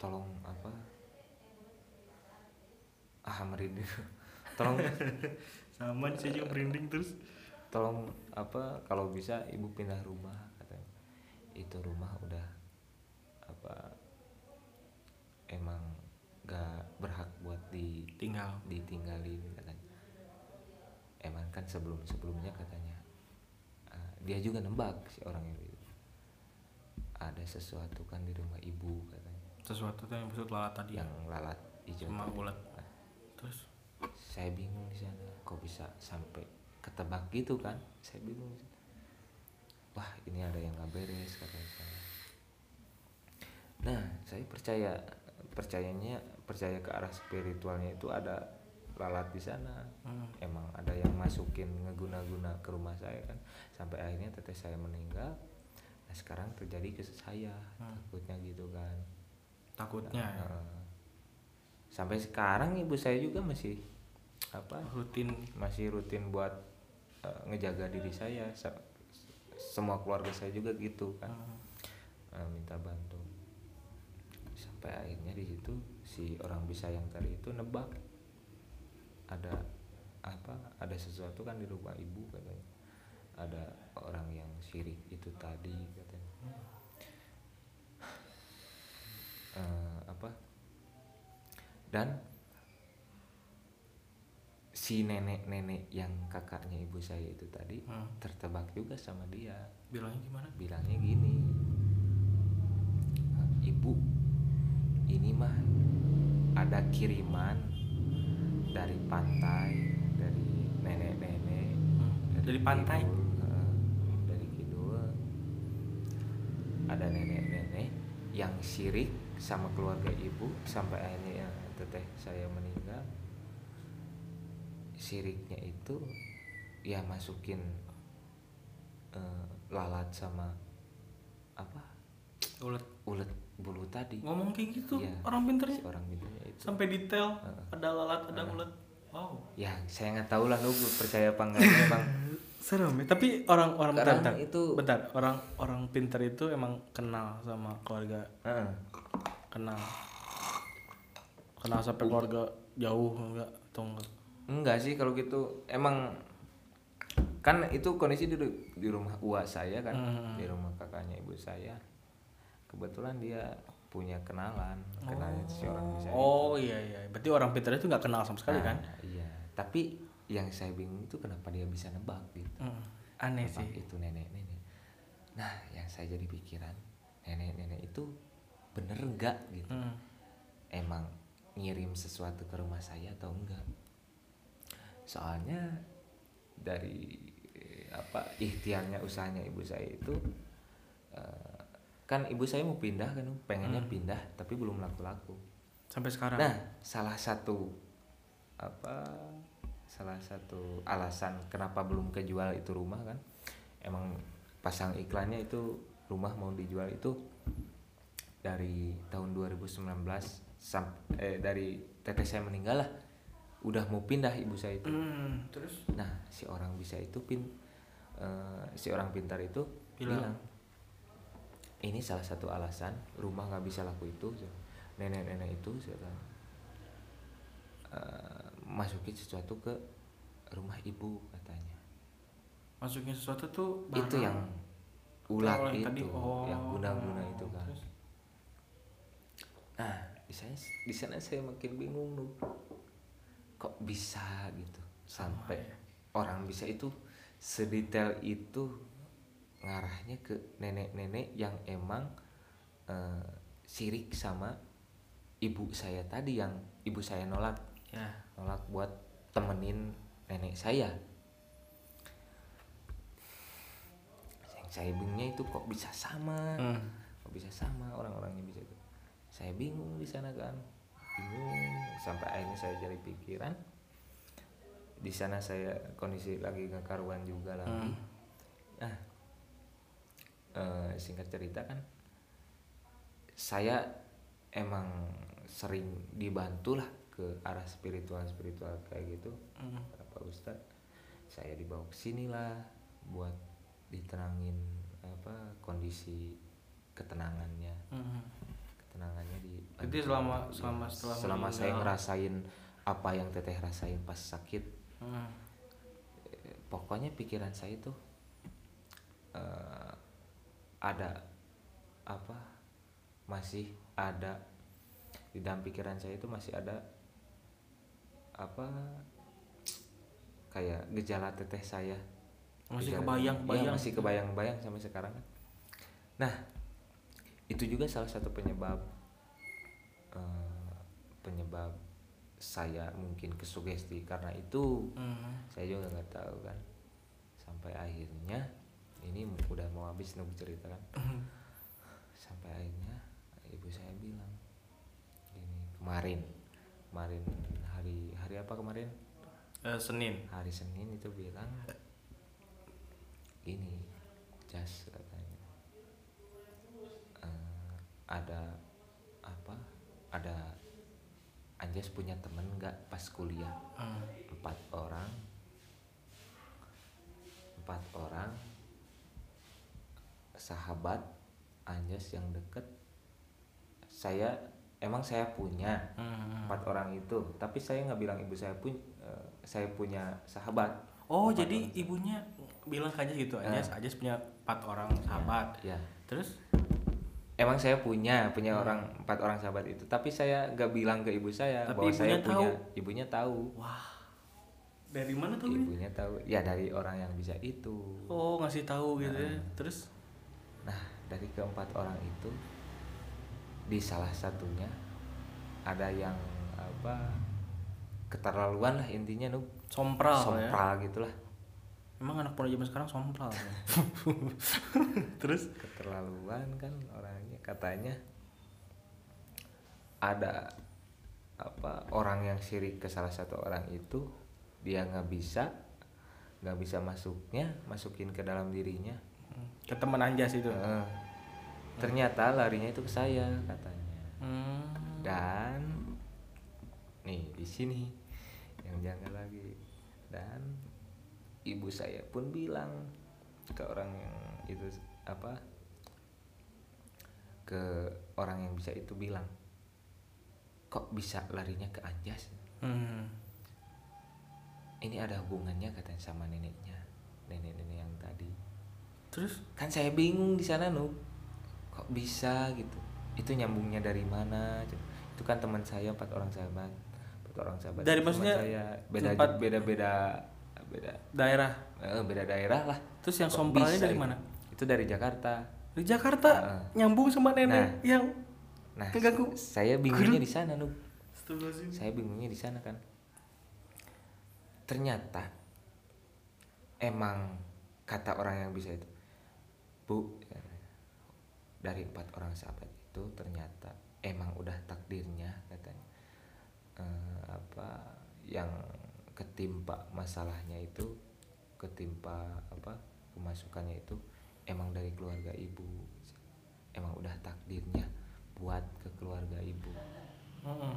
B: Tolong apa? Ah merinding [laughs] tolong [laughs]
A: sama saya juga merinding terus.
B: Tolong apa kalau bisa ibu pindah rumah katanya. Itu rumah udah apa emang gak berhak buat di
A: tinggal
B: ditinggalin katanya. Emang kan sebelum sebelumnya katanya. Ah, dia juga nembak si orang itu. Ada sesuatu kan di rumah ibu katanya.
A: Sesuatu tuh yang maksud lalat tadi
B: yang lalat hijau
A: sama ulat
B: Nah,
A: terus
B: saya bingung di sana. Kok bisa sampai ketebak gitu kan? Saya bingung wah ini ada yang nggak beres katanya saya. Nah saya percaya percayanya percaya ke arah spiritualnya itu ada lalat di sana.
A: Hmm.
B: emang ada yang masukin ngeguna-guna ke rumah saya kan. Sampai akhirnya teteh saya meninggal. Nah sekarang terjadi ke saya.
A: Hmm.
B: takutnya gitu kan.
A: Takutnya ya.
B: Nah, sampai sekarang ibu saya juga masih apa?
A: Rutin
B: masih rutin buat eh, ngejaga diri saya Sa- semua keluarga saya juga gitu kan. Eh, minta bantu. Sampai akhirnya di situ si orang bisa yang tadi itu nebak. Ada apa ada sesuatu kan di rumah ibu katanya. Ada orang yang sirik itu tadi katanya. Eh, apa? Dan si nenek-nenek yang kakaknya ibu saya itu tadi
A: Hmm.
B: tertebak juga sama dia
A: bilangnya gimana
B: bilangnya gini ibu ini mah ada kiriman dari pantai dari nenek-nenek
A: Hmm. dari pantai
B: kidul, dari kidul ada nenek-nenek yang sirik sama keluarga ibu sampai akhirnya ya, teteh saya meninggal siriknya itu ya masukin eh, lalat sama apa
A: ulat
B: ulet bulu tadi
A: ngomong kayak gitu
B: Iya.
A: orang pinternya
B: si orang pintarnya itu
A: sampai detail
B: Heeh.
A: ada lalat ada
B: Heeh.
A: ulat wow
B: ya saya nggak tahu lah lu percaya apa enggak memang [laughs]
A: serem ya tapi orang orang bentar, bentar.
B: itu-
A: bentar orang orang pinter itu emang kenal sama keluarga
B: Heeh.
A: kenal kenal sampai keluarga jauh enggak atau enggak
B: enggak sih kalau gitu. Emang kan itu kondisi di, di rumah uak saya kan
A: Hmm.
B: di rumah kakaknya ibu saya. Kebetulan dia punya kenalan kenalan si orang bisa
A: oh iya iya. Berarti orang pinter itu nggak kenal sama sekali kan?
B: iya. Tapi yang saya bingung itu kenapa dia bisa nebak gitu.
A: Hmm. aneh
B: Nebak
A: sih.
B: itu nenek-nenek. Nah yang saya jadi pikiran nenek-nenek itu bener enggak gitu?
A: Hmm.
B: emang ngirim sesuatu ke rumah saya atau enggak soalnya dari eh, apa ikhtiarnya usahanya ibu saya itu eh, kan ibu saya mau pindah kan pengennya
A: Hmm.
B: pindah tapi belum laku-laku.
A: Sampai sekarang?
B: Nah salah satu apa salah satu alasan kenapa belum kejual itu rumah kan emang pasang iklannya itu rumah mau dijual itu dari tahun 2019 sam- eh, dari teteh saya meninggal lah udah mau pindah ibu saya itu
A: Hmm, terus
B: nah si orang bisa itu pin eh, si orang pintar itu
A: Bilang.
B: bilang, ini salah satu alasan rumah nggak bisa laku itu nenek-nenek itu eh, masukin sesuatu ke rumah ibu katanya
A: masukin sesuatu tuh
B: itu
A: barang.
B: yang ulat
A: yang
B: itu
A: tadi. Oh,
B: yang guna-guna itu kan
A: terus?
B: nah di sana di sana saya makin bingung tuh kok bisa gitu? Sampai
A: ya.
B: orang bisa itu sedetail itu ngarahnya ke nenek-nenek yang emang eh, sirik sama ibu saya tadi yang ibu saya nolak.
A: Ya.
B: Nolak buat temenin nenek saya. Yang saya bingungnya itu kok bisa sama?
A: Hmm.
B: kok bisa sama? Orang-orangnya bisa itu saya bingung di sana kan. Bingung sampai akhirnya saya jadi pikiran di sana saya kondisi lagi nggak karuan juga lagi
A: Hmm.
B: nah eh, singkat cerita kan saya emang sering dibantu lah ke arah spiritual spiritual kayak gitu
A: Hmm.
B: Pak Ustadz saya dibawa ke sini lah buat ditenangin apa kondisi ketenangannya
A: Hmm.
B: Ketenangannya di
A: Jadi selama- selama setelah
B: selama saya
A: meninggal.
B: ngerasain apa yang teteh rasain pas sakit
A: Hmm.
B: eh, pokoknya pikiran saya tuh eh, ada apa masih ada di dalam pikiran saya itu masih ada apa kayak gejala teteh saya
A: Masih
B: Gejala-
A: kebayang,
B: Iya,
A: kebayang.
B: masih kebayang-bayang sampai sekarang kan. nah itu juga salah satu penyebab eh, penyebab saya mungkin kesugesti. Karena itu
A: Hmm.
B: saya juga nggak tahu kan. Sampai akhirnya ini udah mau habis nunggu cerita kan. Sampai akhirnya ibu saya bilang ini kemarin kemarin hari hari apa kemarin?
A: Eh, Senin.
B: hari Senin itu bilang ini jas katanya Eh, ada apa ada Anjas punya temen nggak pas kuliah
A: Hmm.
B: empat orang empat orang sahabat Anjas yang deket saya emang saya punya
A: Hmm.
B: empat orang itu tapi saya nggak bilang ibu saya pun eh, saya punya sahabat
A: Oh,
B: Empat
A: jadi
B: orang.
A: ibunya bilang aja gitu.
B: Nah.
A: Ajas, Ajas punya empat orang sahabat.
B: ya
A: Terus
B: emang saya punya punya orang empat orang sahabat itu tapi saya nggak bilang ke ibu saya
A: Tapi
B: bahwa saya punya
A: tahu.
B: ibunya tahu
A: wah. Dari mana tuh? Win?
B: ibunya tahu ya dari orang yang bisa itu
A: Oh, ngasih tahu gitu ya.
B: Nah.
A: Terus
B: Nah, dari keempat orang itu di salah satunya ada yang apa keterlaluan lah intinya nu
A: sompral, ya.
B: sompral gitulah.
A: Emang anak muda zaman sekarang sompral. ya? [laughs] [laughs] Terus
B: Keterlaluan kan orangnya katanya ada apa orang yang sirik ke salah satu orang itu dia nggak bisa nggak bisa masuknya masukin ke dalam dirinya
A: ke teman Anjas itu.
B: Eh, ternyata larinya itu ke saya katanya
A: Hmm.
B: dan nih di sini yang jangan lagi dan ibu saya pun bilang ke orang yang itu apa ke orang yang bisa itu bilang kok bisa larinya ke Anjas?
A: Hmm.
B: ini ada hubungannya katanya sama neneknya nenek-nenek yang tadi.
A: Terus?
B: Kan saya bingung di sana nu kok bisa gitu? Itu nyambungnya dari mana? Itu kan teman saya empat orang sahabat. Empat orang sahabat
A: Dari maksudnya
B: saya. Beda
A: tempat-
B: beda beda beda
A: daerah.
B: eh, beda daerah lah.
A: Terus yang sompralnya
B: bisa
A: dari mana?
B: itu dari Jakarta
A: Di Jakarta
B: Heeh.
A: nyambung sama nenek
B: Nah.
A: yang
B: nah
A: Keganggu.
B: saya bingungnya di sana nu
A: Astagfirullahaladzim.
B: saya bingungnya di sana kan ternyata emang kata orang yang bisa itu bu dari empat orang sahabat itu ternyata emang udah takdirnya katanya Eh, apa yang ketimpa masalahnya itu ketimpa apa kemasukannya itu emang dari keluarga ibu emang udah takdirnya buat ke keluarga ibu. Nah,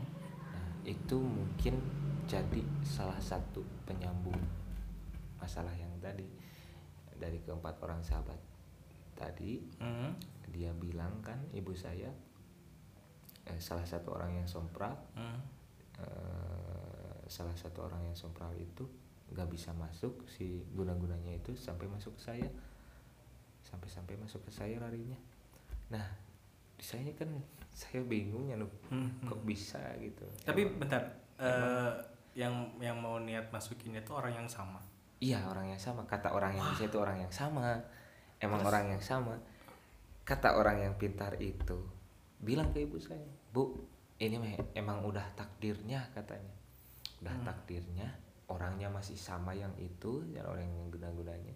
B: itu mungkin jadi salah satu penyambung masalah yang tadi dari keempat orang sahabat tadi
A: Hmm.
B: dia bilang kan ibu saya eh, salah satu orang yang sompral
A: Hmm.
B: eh, salah satu orang yang sompral itu nggak bisa masuk si guna-gunanya itu sampai masuk ke saya sampai-sampai masuk ke saya larinya nah di saya kan saya bingung ya Nuk.
A: Hmm.
B: kok bisa gitu
A: Tapi
B: Emang-
A: bentar, eh, yang yang mau niat masukin itu orang yang sama.
B: Iya orang yang sama kata orang yang bisa itu orang yang sama emang orang yang sama kata orang yang pintar itu bilang ke ibu saya bu ini mah emang udah takdirnya katanya udah
A: Hmm.
B: takdirnya orangnya masih sama yang itu dan orang yang guna-gunanya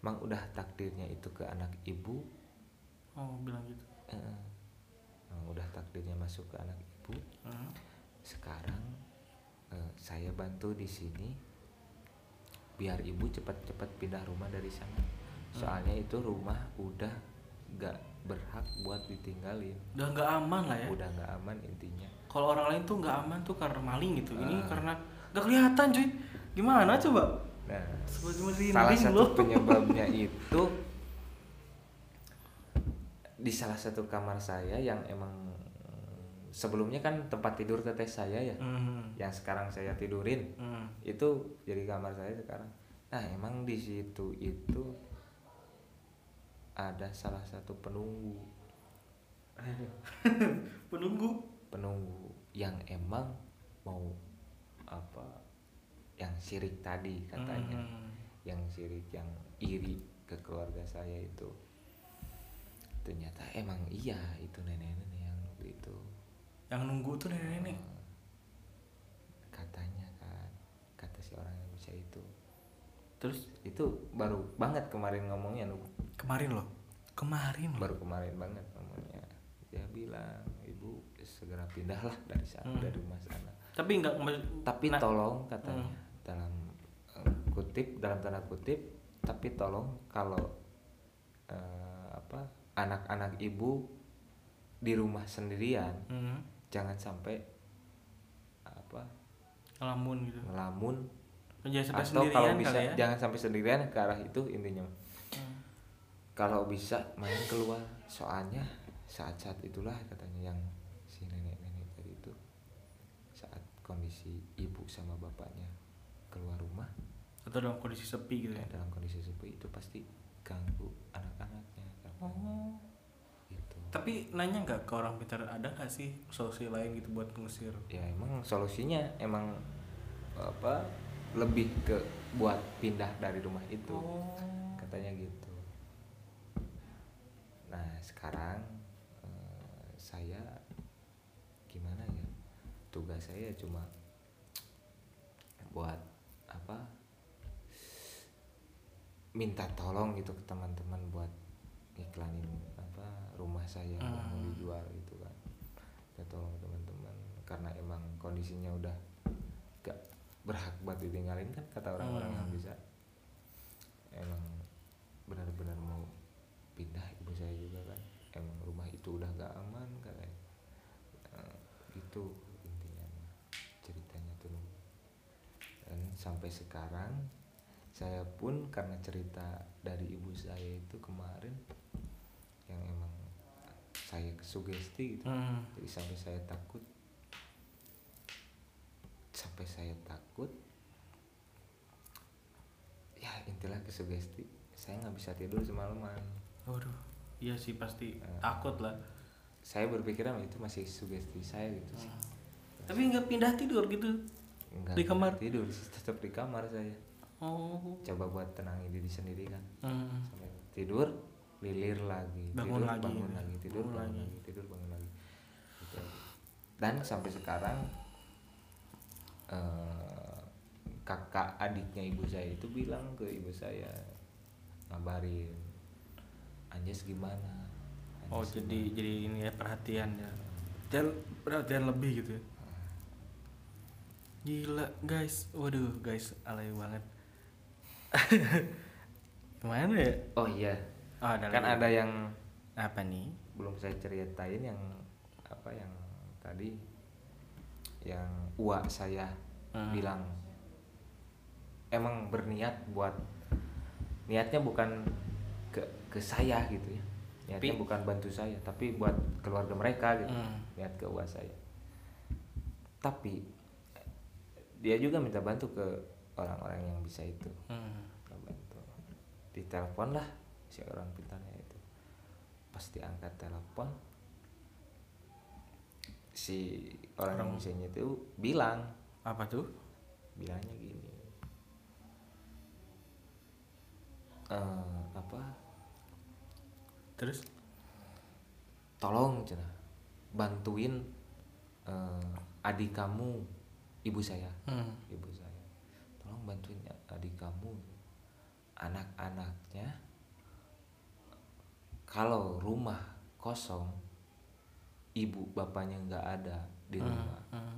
B: emang udah takdirnya itu ke anak ibu?
A: Oh, bilang gitu.
B: eh, emang udah takdirnya masuk ke anak ibu?
A: Hmm.
B: sekarang eh, saya bantu di sini biar ibu cepat-cepat pindah rumah dari sana. Soalnya itu rumah udah nggak berhak buat ditinggalin.
A: Udah nggak aman lah ya?
B: Udah nggak aman intinya.
A: Kalau orang lain tuh nggak aman tuh karena maling gitu. Ini
B: Ah.
A: karena nggak kelihatan cuy. Gimana coba
B: nah salah satu
A: loh.
B: penyebabnya [laughs] itu di salah satu kamar saya yang emang mm, sebelumnya kan tempat tidur teteh saya ya
A: Hmm,
B: yang sekarang saya tidurin
A: hmm.
B: itu jadi kamar saya sekarang. Nah emang di situ itu ada salah satu penunggu. [laughs]
A: Penunggu?
B: Penunggu yang emang mau apa yang sirik tadi katanya.
A: Hmm.
B: yang sirik yang iri ke keluarga saya itu. Ternyata emang iya itu nenek-nenek yang itu.
A: Yang nunggu tuh nenek-nenek?
B: Katanya kan kata si orang yang bisa itu.
A: Terus?
B: Itu baru banget kemarin ngomongnya Nu.
A: kemarin loh? Kemarin loh?
B: Baru kemarin banget ngomongnya. Dia bilang ibu segera pindahlah dari sana
A: Hmm.
B: dari rumah sana.
A: Tapi nggak
B: tapi
A: Nah,
B: tolong katanya.
A: Hmm.
B: Dalam eh, kutip dalam tanda kutip tapi tolong kalau eh, apa anak-anak ibu di rumah sendirian
A: hmm,
B: jangan sampai apa
A: ngelamun gitu.
B: ngelamun.
A: Jangan sampai
B: atau kalau bisa
A: kali ya?
B: jangan sampai sendirian ke arah itu intinya.
A: Hmm.
B: kalau bisa main keluar. Soalnya saat-saat itulah katanya yang si nenek-nenek tadi itu saat kondisi ibu sama bapaknya keluar rumah
A: atau dalam kondisi sepi gitu
B: ya, dalam kondisi seperti itu pasti ganggu anak-anaknya
A: oh.
B: gitu
A: tapi nanya nggak ke orang pintar ada nggak sih solusi lain gitu buat ngusir?
B: Ya emang solusinya emang apa lebih ke buat pindah dari rumah itu
A: oh.
B: katanya gitu. Nah sekarang eh, saya gimana ya tugas saya cuma buat apa minta tolong gitu ke teman-teman buat iklanin apa rumah saya yang mau
A: Hmm.
B: dijual gitu kan. Minta tolong teman-teman karena emang kondisinya udah gak berhak buat ditinggalin kan kata orang-orang yang
A: Hmm.
B: bisa. Emang benar-benar mau pindah ibu saya juga kan. Emang rumah itu udah gak aman katanya. Eh, gitu intinya ceritanya tuh. Dan sampai sekarang saya pun karena cerita dari ibu saya itu kemarin yang emang saya kesugesti gitu
A: Hmm.
B: jadi sampai saya takut sampai saya takut ya intilah kesugesti saya nggak bisa tidur semalaman
A: waduh iya sih pasti
B: Eh.
A: takut lah
B: saya berpikir "Ah, itu masih sugesti saya gitu sih
A: tapi nggak pindah tidur gitu
B: Nggak
A: Di kamar?
B: tidur tetap di kamar saya
A: oh.
B: Coba buat tenangin diri sendiri kan.
A: Hmm.
B: sampai tidur lilir lagi.
A: Bangun
B: tidur
A: lagi.
B: bangun lagi. Tidur
A: Bangun
B: bangun
A: lagi.
B: lagi. tidur bangun lagi. Gitu. Dan sampai sekarang eh, kakak adiknya ibu saya itu bilang ke ibu saya ngabarin Anjas gimana?
A: Oh
B: Anjas
A: jadi jadi ini ya perhatian ya. Dan perhatian lebih gitu ya. Gila guys. Waduh guys alay banget [laughs] gimana ya
B: gimana?" oh iya
A: oh, ada
B: kan
A: lagi.
B: ada yang
A: apa nih
B: belum saya ceritain yang apa yang tadi yang uak saya
A: Hmm.
B: bilang emang berniat buat niatnya bukan ke ke saya gitu ya niatnya
A: Tapi-
B: bukan bantu saya tapi buat keluarga mereka gitu
A: Hmm.
B: niat ke uak saya tapi dia juga minta bantu ke orang-orang yang bisa itu.
A: Hmm.
B: Minta bantu ditelepon lah si orang pintarnya itu. Pasti angkat telepon si orang yang
A: Orang-
B: bisanya itu bilang.
A: Apa tuh?
B: Bilangnya gini. Eh apa?
A: Terus?
B: Tolong cina. Bantuin eh, adik kamu ibu saya.
A: Hmm.
B: ibu saya tolong bantuin adik kamu. Anak-anaknya kalau rumah kosong ibu bapaknya nggak ada di
A: Hmm,
B: rumah.
A: hmm,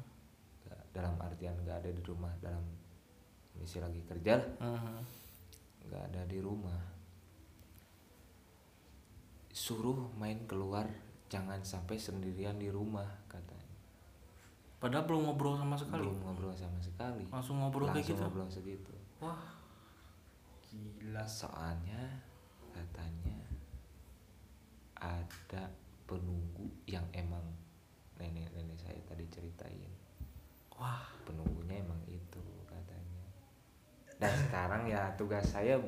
B: Nggak- dalam artian nggak ada di rumah dalam misi lagi kerja lah.
A: Hmm.
B: nggak ada di rumah. Suruh main keluar jangan sampai sendirian di rumah katanya
A: padahal belum ngobrol sama sekali.
B: Belum ngobrol sama sekali.
A: Langsung ngobrol kayak
B: Langsung
A: gitu.
B: ngobrol segitu.
A: Wah. Gila.
B: Soalnya katanya ada penunggu yang emang nenek-nenek saya tadi ceritain.
A: Wah.
B: Penunggunya emang itu katanya. Dan sekarang ya tugas saya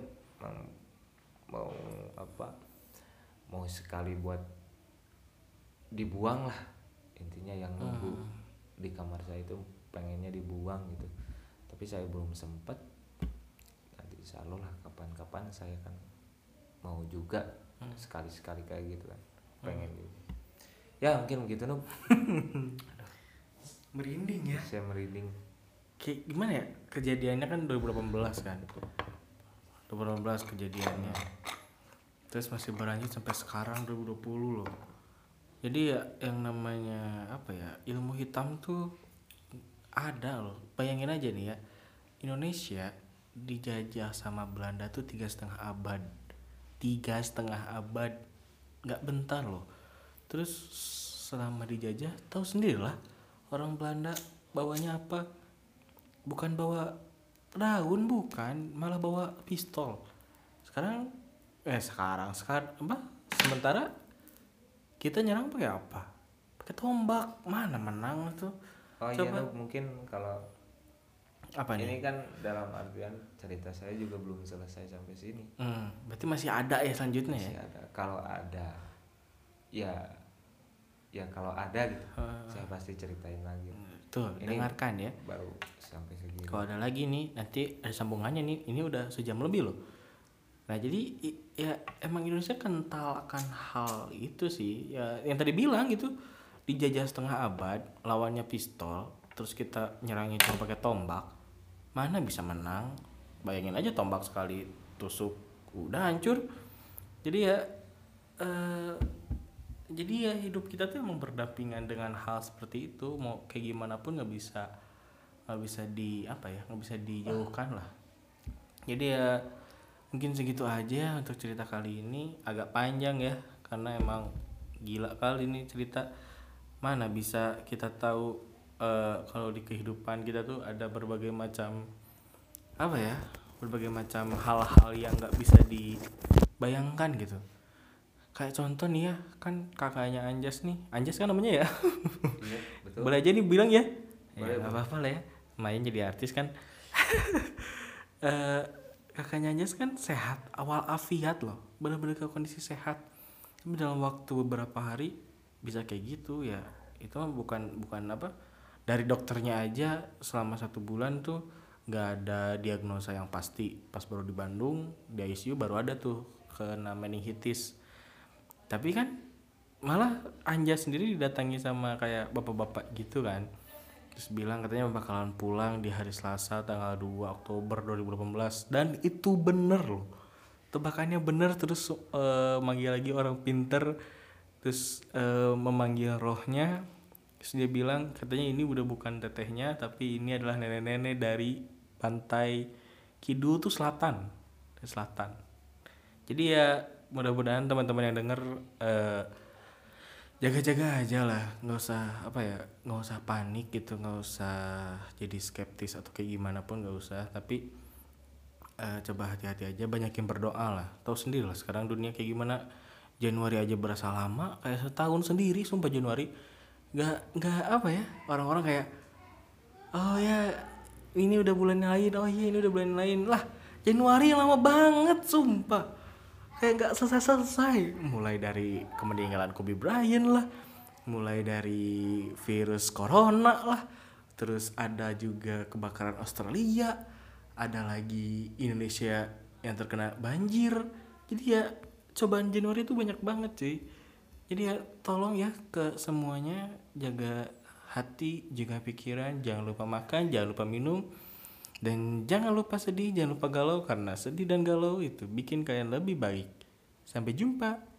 B: mau apa mau sekali buat dibuang lah. Intinya yang nunggu.
A: Hmm.
B: Di kamar saya itu pengennya dibuang gitu. Tapi saya belum sempet. Nanti insya Allah lah kapan-kapan saya kan mau juga
A: Hmm.
B: sekali-sekali kayak gitu kan pengen juga ya mungkin begitu Nub [laughs]
A: merinding ya.
B: Saya merinding.
A: Kayak gimana ya kejadiannya kan 2018 kan? 2018 kejadiannya. Terus masih berlanjut sampai sekarang 2020 loh jadi ya yang namanya apa ya ilmu hitam tuh ada loh. Bayangin aja nih ya Indonesia dijajah sama Belanda tuh tiga setengah abad. Tiga setengah abad. Nggak bentar loh. Terus selama dijajah tahu sendiri lah orang Belanda bawanya apa. Bukan bawa daun bukan. Malah bawa pistol. Sekarang eh sekarang sekarang apa? Sementara kita nyerang pakai apa? Pakai tombak. Mana menang tuh?
B: Oh iya
A: Coba.
B: Nub, mungkin kalau
A: apa nih
B: ini kan dalam artian cerita saya juga belum selesai sampai sini.
A: Hmm, berarti masih ada ya selanjutnya ya?
B: Masih ada. Kalau ada ya ya kalau ada gitu.
A: Ah.
B: saya pasti ceritain lagi.
A: Tuh
B: Ini-
A: dengarkan ya.
B: baru sampai segini.
A: Kalau ada lagi nih nanti ada sambungannya nih. Ini udah sejam lebih loh. Nah jadi ya emang Indonesia kental akan hal itu sih. Ya yang tadi bilang gitu dijajah setengah abad lawannya pistol terus kita nyerangin cuma pakai tombak. Mana bisa menang? Bayangin aja tombak sekali tusuk udah hancur. Jadi ya eh jadi ya hidup kita tuh emang berdampingan dengan hal seperti itu. Mau kayak gimana pun nggak bisa nggak bisa di apa ya nggak bisa dijauhkan lah. Jadi ya mungkin segitu aja untuk cerita kali ini. Agak panjang ya karena emang gila kali ini cerita. Mana bisa kita tahu eh, kalau di kehidupan kita tuh ada berbagai macam apa ya berbagai macam hal-hal yang nggak bisa dibayangkan gitu. Kayak contoh nih ya kan kakaknya Anjas nih. Anjas kan namanya ya?
B: Iya [laughs] betul.
A: Boleh aja nih bilang ya?
B: Boleh,
A: ya nggak apa-apa lah ya main jadi artis kan. [laughs] Eh, kakaknya Anjas kan sehat awal afiat loh benar-benar ke kondisi sehat. Tapi dalam waktu beberapa hari bisa kayak gitu ya. Itu bukan bukan apa dari dokternya aja selama satu bulan tuh nggak ada diagnosa yang pasti. Pas baru di Bandung di ICU baru ada tuh kena meningitis. Tapi kan malah Anja sendiri didatangi sama kayak bapak-bapak gitu kan terus bilang katanya bakalan pulang di hari Selasa tanggal 2 Oktober 2018 dan itu bener loh. Tebakannya bener terus eh, manggil lagi orang pinter terus eh, memanggil rohnya. Terus dia bilang katanya ini udah bukan tetehnya tapi ini adalah nenek-nenek dari pantai kidul tuh selatan selatan. Jadi ya mudah-mudahan teman-teman yang denger eh, jaga-jaga aja lah nggak usah apa ya nggak usah panik gitu nggak usah jadi skeptis atau kayak gimana pun nggak usah tapi eh, coba hati-hati aja banyakin berdoa lah. Tahu sendiri lah sekarang dunia kayak gimana. Januari aja berasa lama kayak setahun sendiri sumpah Januari. Nggak nggak apa ya orang-orang kayak oh ya ini udah bulan lain oh iya ini udah bulan lain. Lah Januari lama banget sumpah kayak nggak selesai-selesai. Mulai dari kemeninggalan Kobe Bryant lah mulai dari virus corona lah terus ada juga kebakaran Australia ada lagi Indonesia yang terkena banjir. Jadi ya cobaan Januari itu banyak banget sih jadi ya tolong ya ke semuanya jaga hati jaga pikiran jangan lupa makan jangan lupa minum dan jangan lupa sedih jangan lupa galau karena sedih dan galau itu bikin kalian lebih baik. Sampai jumpa